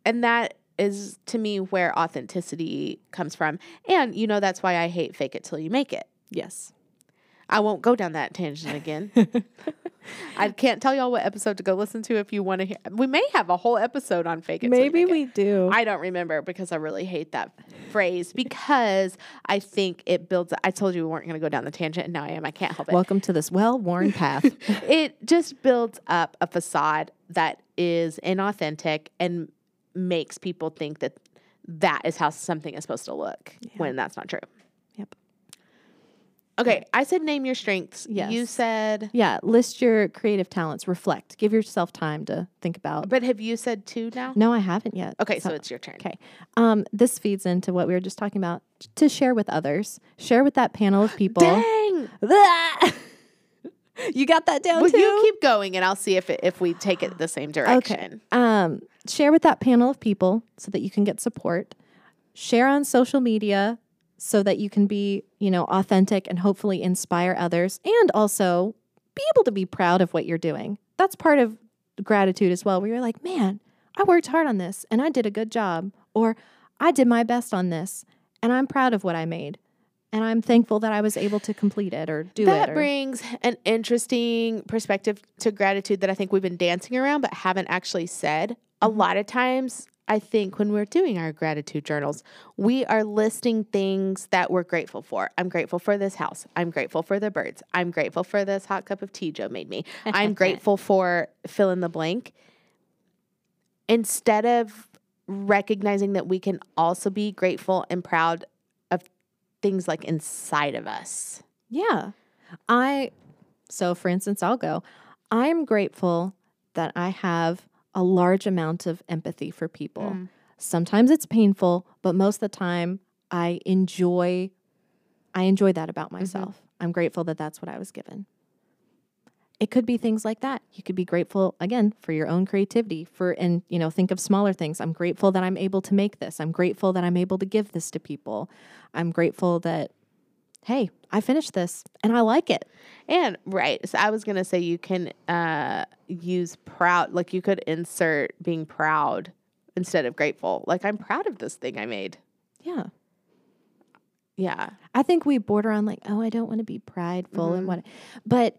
And that is to me where authenticity comes from. And, you know, that's why I hate fake it till you make it. Yes. I won't go down that tangent again. I can't tell y'all what episode to go listen to if you want to hear. We may have a whole episode on fake it. Maybe make it. we do. I don't remember because I really hate that phrase because I think it builds. I told you we weren't going to go down the tangent, and now I am. I can't help it. Welcome to this well-worn path. it just builds up a facade that is inauthentic and makes people think that that is how something is supposed to look when that's not true. Okay, I said name your strengths. Yes. You said, yeah, list your creative talents, reflect. Give yourself time to think about. but have you said two now? No, I haven't yet. Okay, so, it's your turn. Okay. Um, this feeds into what we were just talking about to share with others. Share with that panel of people. Dang. you got that down Well, too? you keep going, and I'll see if it, if we take it the same direction. um, share with that panel of people so that you can get support. Share on social media so that you can be, you know, authentic and hopefully inspire others and also be able to be proud of what you're doing. That's part of gratitude as well, where you're like, man, I worked hard on this and I did a good job, or I did my best on this and I'm proud of what I made. And I'm thankful that I was able to complete it or do that it. Or, brings an interesting perspective to gratitude that I think we've been dancing around but haven't actually said. A Mm-hmm. lot of times, I think when we're doing our gratitude journals, we are listing things that we're grateful for. I'm grateful for this house. I'm grateful for the birds. I'm grateful for this hot cup of tea Joe made me. I'm grateful for fill in the blank. Instead of recognizing that we can also be grateful and proud of things like inside of us. Yeah. I, so for instance, I'll go. I'm grateful that I have a large amount of empathy for people. Mm. Sometimes it's painful, but most of the time I enjoy I enjoy that about myself. I'm grateful that that's what I was given. It could be things like that. You could be grateful again for your own creativity for and you know think of smaller things. I'm grateful that I'm able to make this. I'm grateful that I'm able to give this to people. I'm grateful that hey, I finished this and I like it. And right, so I was gonna say you can uh, use proud, like you could insert being proud instead of grateful. Like I'm proud of this thing I made. Yeah. Yeah, I think we border on like, oh, I don't want to be prideful Mm-hmm. and what, but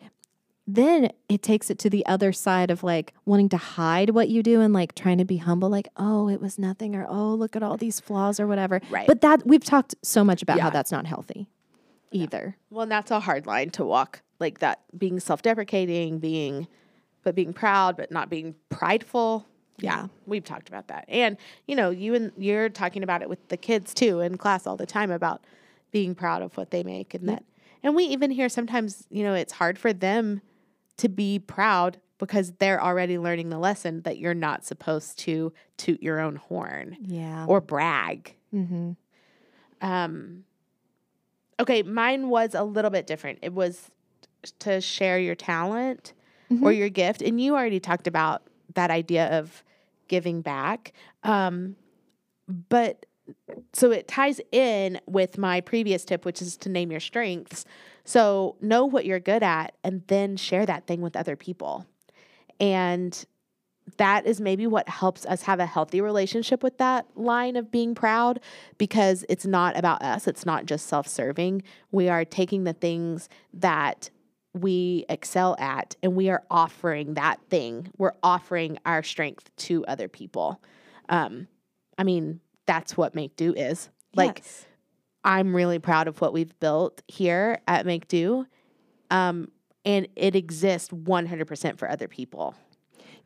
then it takes it to the other side of like wanting to hide what you do and like trying to be humble, like, oh, it was nothing, or oh, look at all these flaws or whatever. Right. But that we've talked so much about how that's not healthy either. well, and that's a hard line to walk. Like that, being self-deprecating, being, but being proud, but not being prideful. Yeah, Yeah. we've talked about that, and you know, you and you're talking about it with the kids too in class all the time about being proud of what they make and that. And we even hear sometimes, you know, it's hard for them to be proud because they're already learning the lesson that you're not supposed to toot your own horn Yeah. or brag. mm-hmm. Um, okay, mine was a little bit different. It was to share your talent or your gift. And you already talked about that idea of giving back. Um, but so it ties in with my previous tip, which is to name your strengths. So know what you're good at and then share that thing with other people. And that is maybe what helps us have a healthy relationship with that line of being proud because it's not about us. It's not just self serving. We are taking the things that we excel at and we are offering that thing. We're offering our strength to other people. Um, I mean, that's what Make Do is. Like, Yes. I'm really proud of what we've built here at Make Do. Um, and it exists 100% for other people.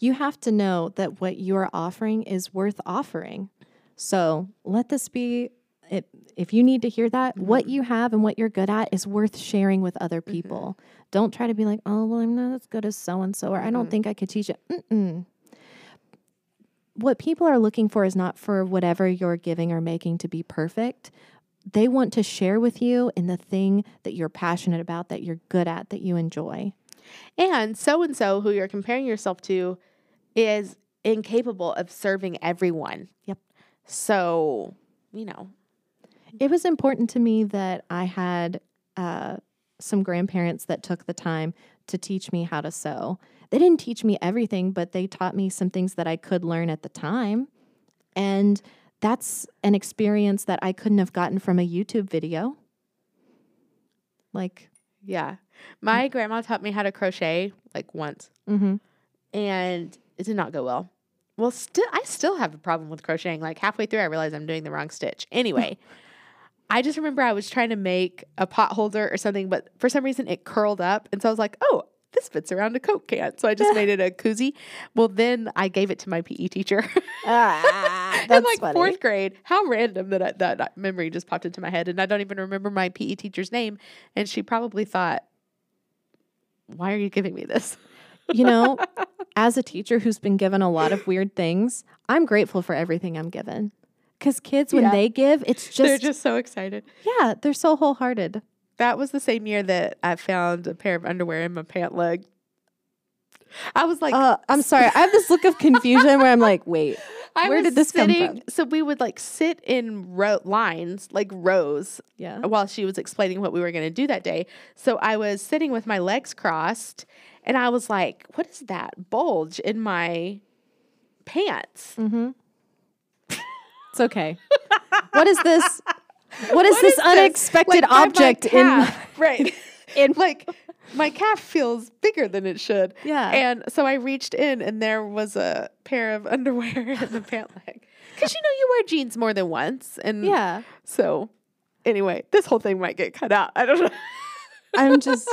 You have to know that what you are offering is worth offering. So let this be. If, if you need to hear that, mm-hmm. what you have and what you're good at is worth sharing with other mm-hmm. people. Don't try to be like, oh, well, I'm not as good as so and so, or I don't mm-hmm. think I could teach it. Mm-mm. What people are looking for is not for whatever you're giving or making to be perfect. They want to share with you in the thing that you're passionate about, that you're good at, that you enjoy. And so and so, who you're comparing yourself to, is incapable of serving everyone. Yep. So, you know, It was important to me that I had uh, some grandparents that took the time to teach me how to sew. They didn't teach me everything, but they taught me some things that I could learn at the time. And that's an experience that I couldn't have gotten from a YouTube video. Like, yeah. My grandma taught me how to crochet like once, mm-hmm. and it did not go well. Well, still, I still have a problem with crocheting. Like halfway through, I realized I'm doing the wrong stitch. Anyway, I just remember I was trying to make a pot holder or something, but for some reason it curled up, and so I was like, "Oh, this fits around a Coke can." So I just made it a koozie. Well, then I gave it to my PE teacher. ah, in like fourth grade. How random that I, that that memory just popped into my head, and I don't even remember my PE teacher's name. And she probably thought, "Why are you giving me this?" you know, as a teacher who's been given a lot of weird things, I'm grateful for everything I'm given. Because kids, when Yeah. they give, it's just, They're just so excited. yeah, they're so wholehearted. That was the same year that I found a pair of underwear in my pant leg. I was like, Uh, I'm sorry. I have this look of confusion where I'm like, wait, I where did this come sitting, from? So we would like sit in row lines, like rows, yeah. while she was explaining what we were going to do that day. So I was sitting with my legs crossed and I was like, what is that bulge in my pants? Mm-hmm. It's okay. what is this? What is What this is this? unexpected Like, by my object in? right. in- like my calf feels bigger than it should. Yeah. And so I reached in and there was a pair of underwear in the pant leg. Cuz you know you wear jeans more than once and Yeah. so anyway, this whole thing might get cut out. I don't know. I'm just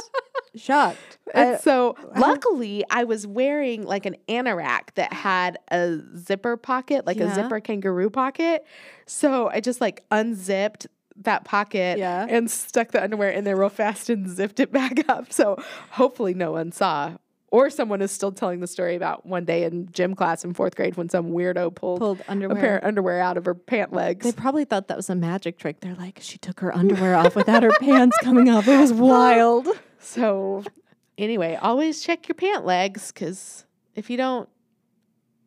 shocked. And so luckily I was wearing like an anorak that had a zipper pocket, like Yeah. a zipper kangaroo pocket. So I just like unzipped that pocket Yeah. and stuck the underwear in there real fast and zipped it back up. So hopefully no one saw. Or someone is still telling the story about one day in gym class in fourth grade when some weirdo pulled, pulled a underwear. pair of underwear out of her pant legs. They probably thought that was a magic trick. They're like, she took her underwear off without her pants coming off. It was wild. So, anyway, always check your pant legs because if you don't,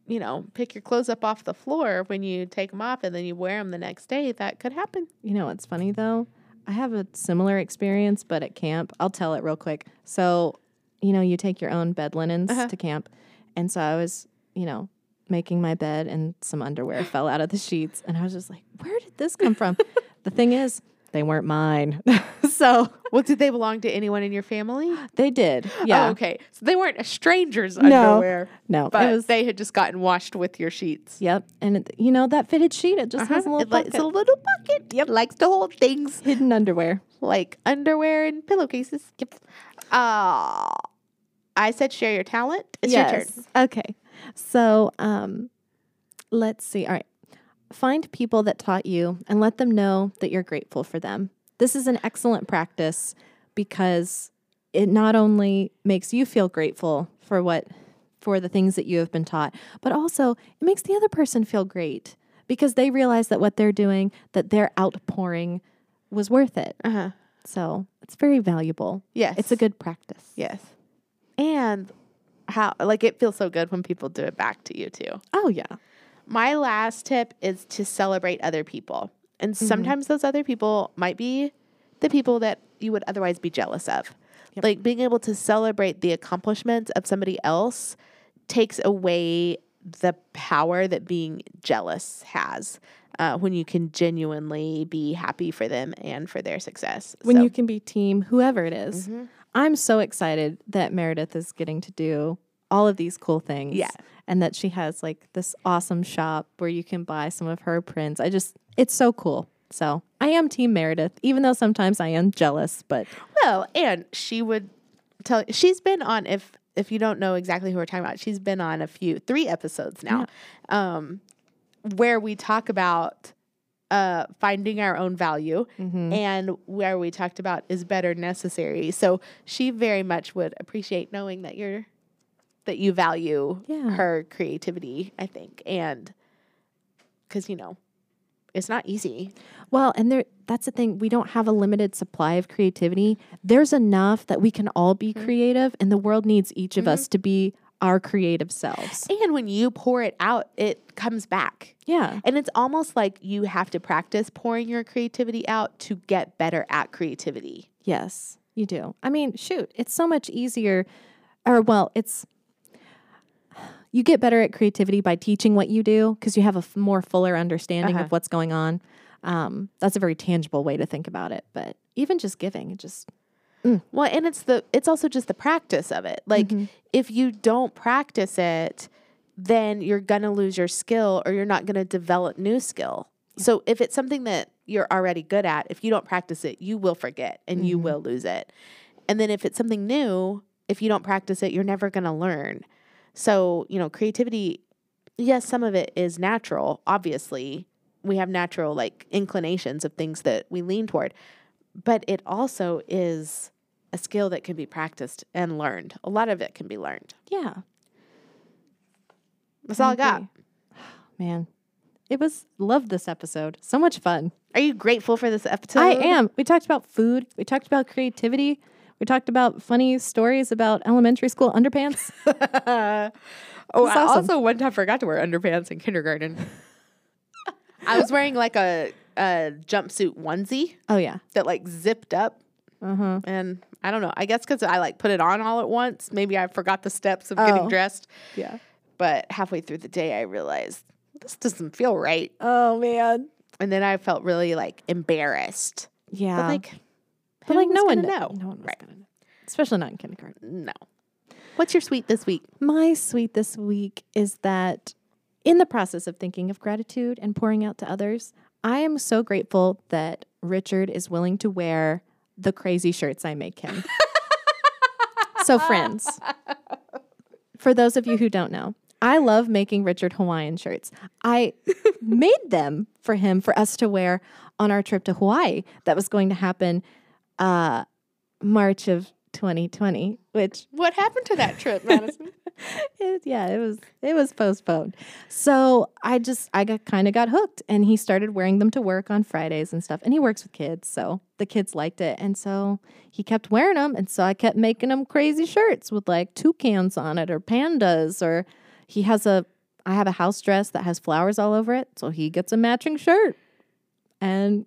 you know, pick your clothes up off the floor when you take them off and then you wear them the next day, that could happen. You know what's funny though? I have a similar experience, but at camp. I'll tell it real quick. So, you know, you take your own bed linens Uh-huh. to camp. And so I was, you know, making my bed and some underwear fell out of the sheets. And I was just like, where did this come from? the thing is, they weren't mine. so Well, did they belong to anyone in your family? they did. Yeah. Oh, okay. So they weren't a stranger's No. underwear, No, but was, they had just gotten washed with your sheets. yep. And, it, you know, that fitted sheet, it just has a Uh-huh. little It li- it's a little pocket. Yep. Likes to hold things hidden underwear. like underwear and pillowcases. Yep. Uh, I said share your talent. It's your turn. Okay. So, um, let's see. All right. Find people that taught you and let them know that you're grateful for them. This is an excellent practice because it not only makes you feel grateful for what for the things that you have been taught, but also it makes the other person feel great because they realize that what they're doing, that their outpouring was worth it. Uh huh. So, it's very valuable. Yes. It's a good practice. Yes. And how like it feels so good when people do it back to you too. Oh yeah. my last tip is to celebrate other people. And sometimes those other people might be the people that you would otherwise be jealous of. Like being able to celebrate the accomplishments of somebody else takes away the power that being jealous has uh, when you can genuinely be happy for them and for their success. when So- you can be team whoever it is. I'm so excited that Meredith is getting to do all of these cool things. Yeah. And that she has like this awesome shop where you can buy some of her prints. I just, it's so cool. So I am Team Meredith, even though sometimes I am jealous, but Well, and she would tell she's been on if if you don't know exactly who we're talking about, she's been on a few three episodes now. Um where we talk about uh finding our own value mm-hmm. and where we talked about is better necessary. So she very much would appreciate knowing that you're that you value Yeah. her creativity, I think. And cuz you know, it's not easy. Well, and there that's the thing, we don't have a limited supply of creativity. There's enough that we can all be mm-hmm. creative and the world needs each of mm-hmm. us to be our creative selves. And when you pour it out, it comes back. Yeah. And it's almost like you have to practice pouring your creativity out to get better at creativity. Yes, you do. I mean, shoot, it's so much easier or well, it's you get better at creativity by teaching what you do because you have a f- more fuller understanding Uh-huh. of what's going on. Um, that's a very tangible way to think about it. But even just giving, it just Mm. Well, and it's the it's also just the practice of it. Like mm-hmm. if you don't practice it, then you're going to lose your skill or you're not going to develop new skill. So if it's something that you're already good at, if you don't practice it, you will forget and you mm-hmm. will lose it. And then if it's something new, if you don't practice it, you're never going to learn. So, you know, creativity, yes, some of it is natural, obviously. We have natural like inclinations of things that we lean toward, but it also is a skill that can be practiced and learned. A lot of it can be learned. yeah, That's all I got. man. It was love this episode. So much fun. Are you grateful for this episode? I am. We talked about food. We talked about creativity. We talked about funny stories about elementary school underpants. Oh, It's I awesome. also one time forgot to wear underpants in kindergarten. I was wearing like a, a jumpsuit onesie oh yeah. that like zipped up. Uh huh. And I don't know. I guess because I like put it on all at once. Maybe I forgot the steps of getting Oh. dressed. Yeah. But halfway through the day, I realized this doesn't feel right. Oh man. And then I felt really like embarrassed. Yeah. But like, But like no one know. No one was Right. gonna know. Especially not in kindergarten. No. What's your sweet this week? My sweet this week is that in the process of thinking of gratitude and pouring out to others, I am so grateful that Richard is willing to wear the crazy shirts I make him. so, friends, for those of you who don't know, I love making Richard Hawaiian shirts. I made them for him for us to wear on our trip to Hawaii that was going to happen uh, March of 2020, which What happened to that trip, Madison? it, yeah, it was it was postponed. So I just I got kind of got hooked, and he started wearing them to work on Fridays and stuff. And he works with kids, so the kids liked it, and so he kept wearing them. And so I kept making him crazy shirts with like toucans on it or pandas, or he has a I have a house dress that has flowers all over it, so he gets a matching shirt. And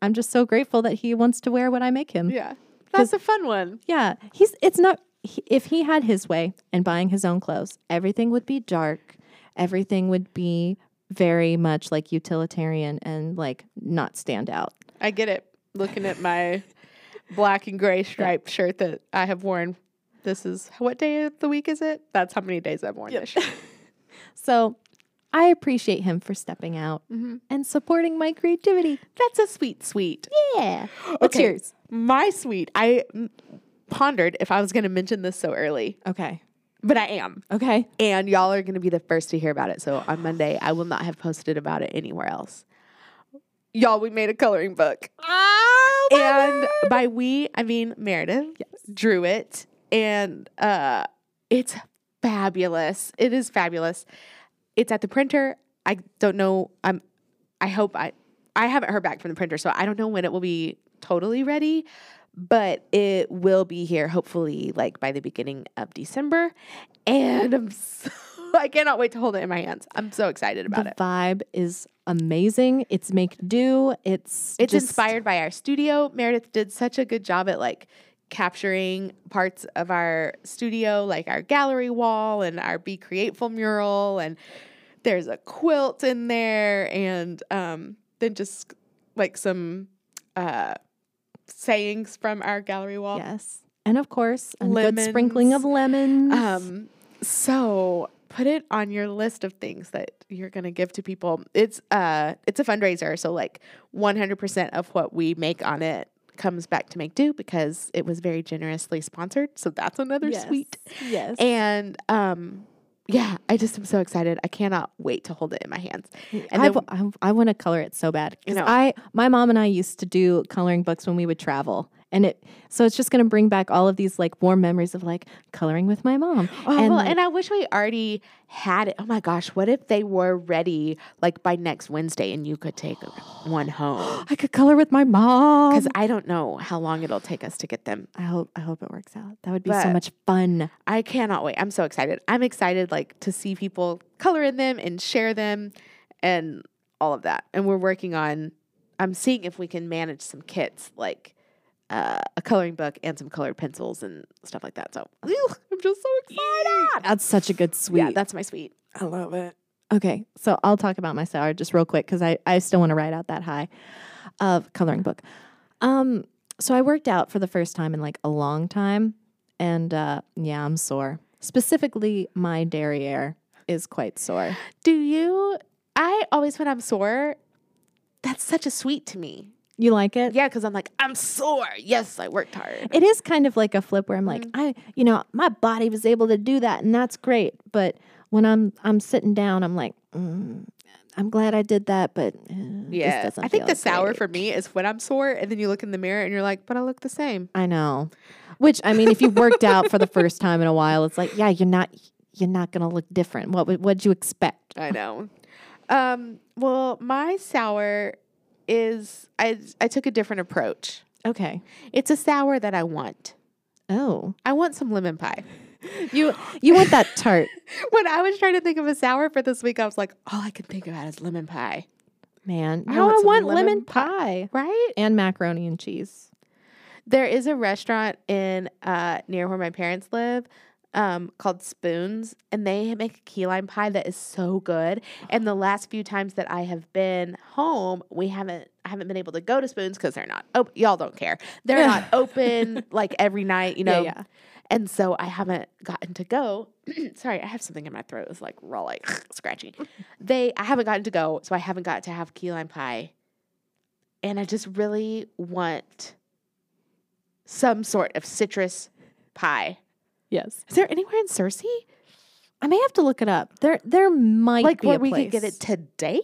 I'm just so grateful that he wants to wear what I make him. yeah. That's a fun one. Yeah, he's it's not he, if he had his way and buying his own clothes, everything would be dark. Everything would be very much like utilitarian and like not stand out. I get it. Looking at my black and gray striped shirt that I have worn. This is what day of the week is it? That's how many days I've worn this shirt. So, I appreciate him for stepping out mm-hmm. and supporting my creativity. That's a sweet, sweet. Yeah. What's Okay. yours? My sweet. I pondered if I was going to mention this so early, Okay. but I am. Okay. And y'all are going to be the first to hear about it. So on Monday, I will not have posted about it anywhere else. Y'all, we made a coloring book. Oh, and by we, I mean Meredith drew it. And uh, it's fabulous. It is fabulous. It's at the printer. I don't know. I'm. I hope I. I haven't heard back from the printer, so I don't know when it will be totally ready. But it will be here, hopefully, like by the beginning of December. And I'm so I cannot wait to hold it in my hands. I'm so excited about the it. vibe is amazing. It's make do. It's It's just- inspired by our studio. Meredith did such a good job at like capturing parts of our studio, like our gallery wall and our Be Createful mural, and there's a quilt in there, and um, then just like some uh, sayings from our gallery wall. Yes. And of course, a good sprinkling of lemons. Um, so put it on your list of things that you're gonna give to people. It's uh it's a fundraiser, so like 100% of what we make on it comes back to Make Do because it was very generously sponsored. So that's another yes. sweet. Yes. And um yeah, I just am so excited. I cannot wait to hold it in my hands. And I, then, w- I, want to color it so bad. 'Cause know. I, my mom and I used to do coloring books when we would travel. And it, so it's just going to bring back all of these like warm memories of like coloring with my mom. Oh, and well, like, and I wish we already had it. Oh my gosh, what if they were ready like by next Wednesday and you could take one home? I could color with my mom. Because I don't know how long it'll take us to get them. I hope, I hope it works out. That would be so much fun. I cannot wait. I'm so excited. I'm excited like to see people color in them and share them and all of that. And we're working on I'm seeing if we can manage some kits like uh, a coloring book and some colored pencils and stuff like that. So ew, I'm just so excited. That's such a good sweet. Yeah, that's my sweet. I love it. Okay, so I'll talk about my sour just real quick because I, I still want to write out that high of coloring book. Um, so I worked out for the first time in like a long time, and uh, yeah, I'm sore. Specifically, my derriere is quite sore. Do you I always when I'm sore, that's such a sweet to me. You like it? Yeah, because I'm like, I'm sore. Yes, I worked hard. It is kind of like a flip where I'm like, Mm. I, you know, my body was able to do that, and that's great. But when I'm I'm sitting down, I'm like, mm, I'm glad I did that, but uh, Yeah. I think the sour great. for me is when I'm sore and then you look in the mirror and you're like, but I look the same. I know. Which I mean, if you worked out for the first time in a while, it's like, yeah, you're not you're not gonna look different. What would what'd you expect? I know. Um, well, my sour is I I took a different approach. Okay. It's a sour that I want. Oh, I want some lemon pie. you you want that tart, When I was trying to think of a sour for this week, I was like, all I can think about is lemon pie. man. I want I want lemon lemon pie Right? and macaroni and cheese. There is a restaurant in uh, near where my parents live um, called Spoons, and they make a key lime pie that is so good. And the last few times that I have been home, we haven't I haven't been able to go to Spoons because they're not open. Y'all don't care. They're not open like every night, you know. yeah. And so I haven't gotten to go. Sorry, I have something in my throat. It's like raw, like scratchy. They, I haven't gotten to go, so I haven't got to have key lime pie. And I just really want some sort of citrus pie. Yes. Is there anywhere in Searcy I may have to look it up. There there might like be where we could get it today?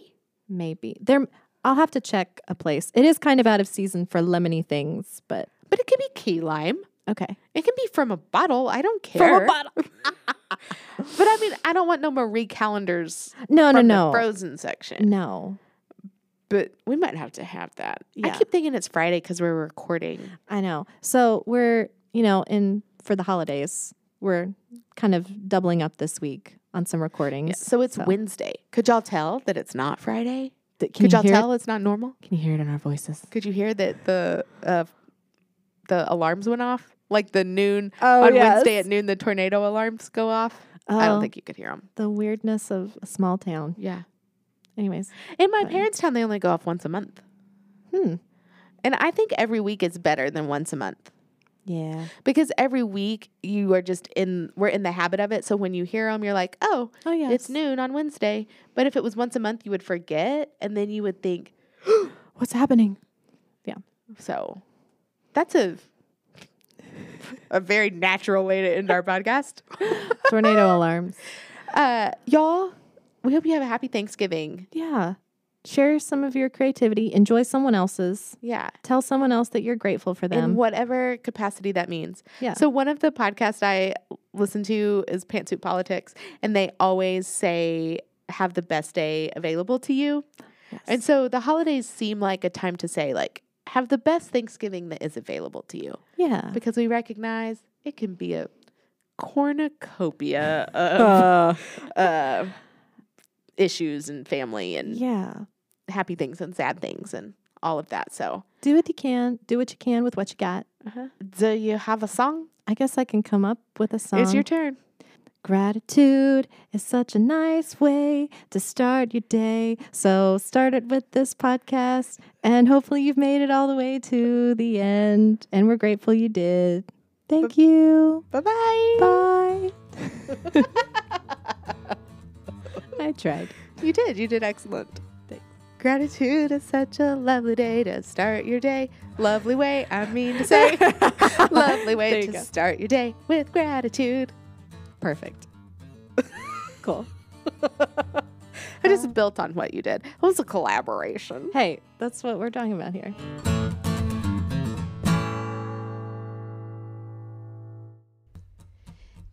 Maybe there. I'll have to check a place. It is kind of out of season for lemony things, but But it could be key lime. okay. It can be from a bottle. I don't care. From a bottle. but I mean, I don't want no Marie Callender's No, no, no, the frozen section. no. But we might have to have that. I keep thinking it's Friday because we're recording. I know. So we're, you know, in for the holidays, we're kind of doubling up this week on some recordings. So it's So- Wednesday. Could y'all tell that it's not Friday? Th- Could you y'all hear tell it's not normal? Can you hear it in our voices? Could you hear that the uh, the alarms went off? Like the noon Oh, on Wednesday at noon, the tornado alarms go off. I don't Oh. think you could hear them. the weirdness of a small town. Yeah. Anyways, In my But- parents' town, they only go off once a month, hmm. and I think every week is better than once a month. Yeah. because every week you are just in we're in the habit of it so when you hear them you're like oh Oh yeah. it's noon on wednesday but if it was once a month you would forget and then you would think What's happening? Yeah. So that's a a very natural way to end our podcast Tornado alarms. uh y'all we hope you have a happy thanksgiving Yeah. Share some of your creativity. Enjoy someone else's. yeah Tell someone else that you're grateful for them. in whatever capacity that means yeah. So one of the podcasts I listen to is Pantsuit Politics, and they always say have the best day available to you. Yes. And so the holidays seem like a time to say like have the best Thanksgiving that is available to you yeah. because we recognize it can be a cornucopia of uh, issues and family and yeah. Happy things and sad things and all of that. So, Do what you can. Do what you can with what you got. Uh-huh. do you have a song? I guess I can come up with a song. It's your turn. Gratitude is such a nice way to start your day. So start it with this podcast, and hopefully you've made it all the way to the end. And we're grateful you did. Thank you. Bye bye. Bye. I tried. You did. You did excellent. Gratitude is such a lovely day to start your day. Lovely way, I mean to say. lovely way to go. start your day with gratitude. Perfect. cool. I just built on what you did. It was a collaboration. Hey, that's what we're talking about here.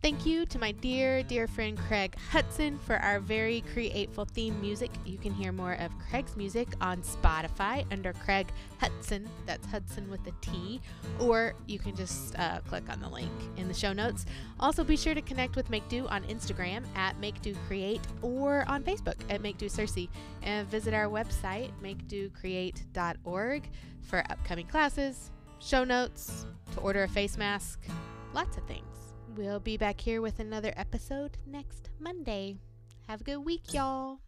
Thank you to my dear, dear friend Craig Hutson for our very createful theme music. You can hear more of Craig's music on Spotify under Craig Hutson. That's Hutson with a T. Or you can just uh, click on the link in the show notes. Also, be sure to connect with Make Do on Instagram at Make Do Create or on Facebook at Make Do Searcy. And visit our website, makedocreate.org, for upcoming classes, show notes, to order a face mask, lots of things. We'll be back here with another episode next Monday. Have a good week, y'all.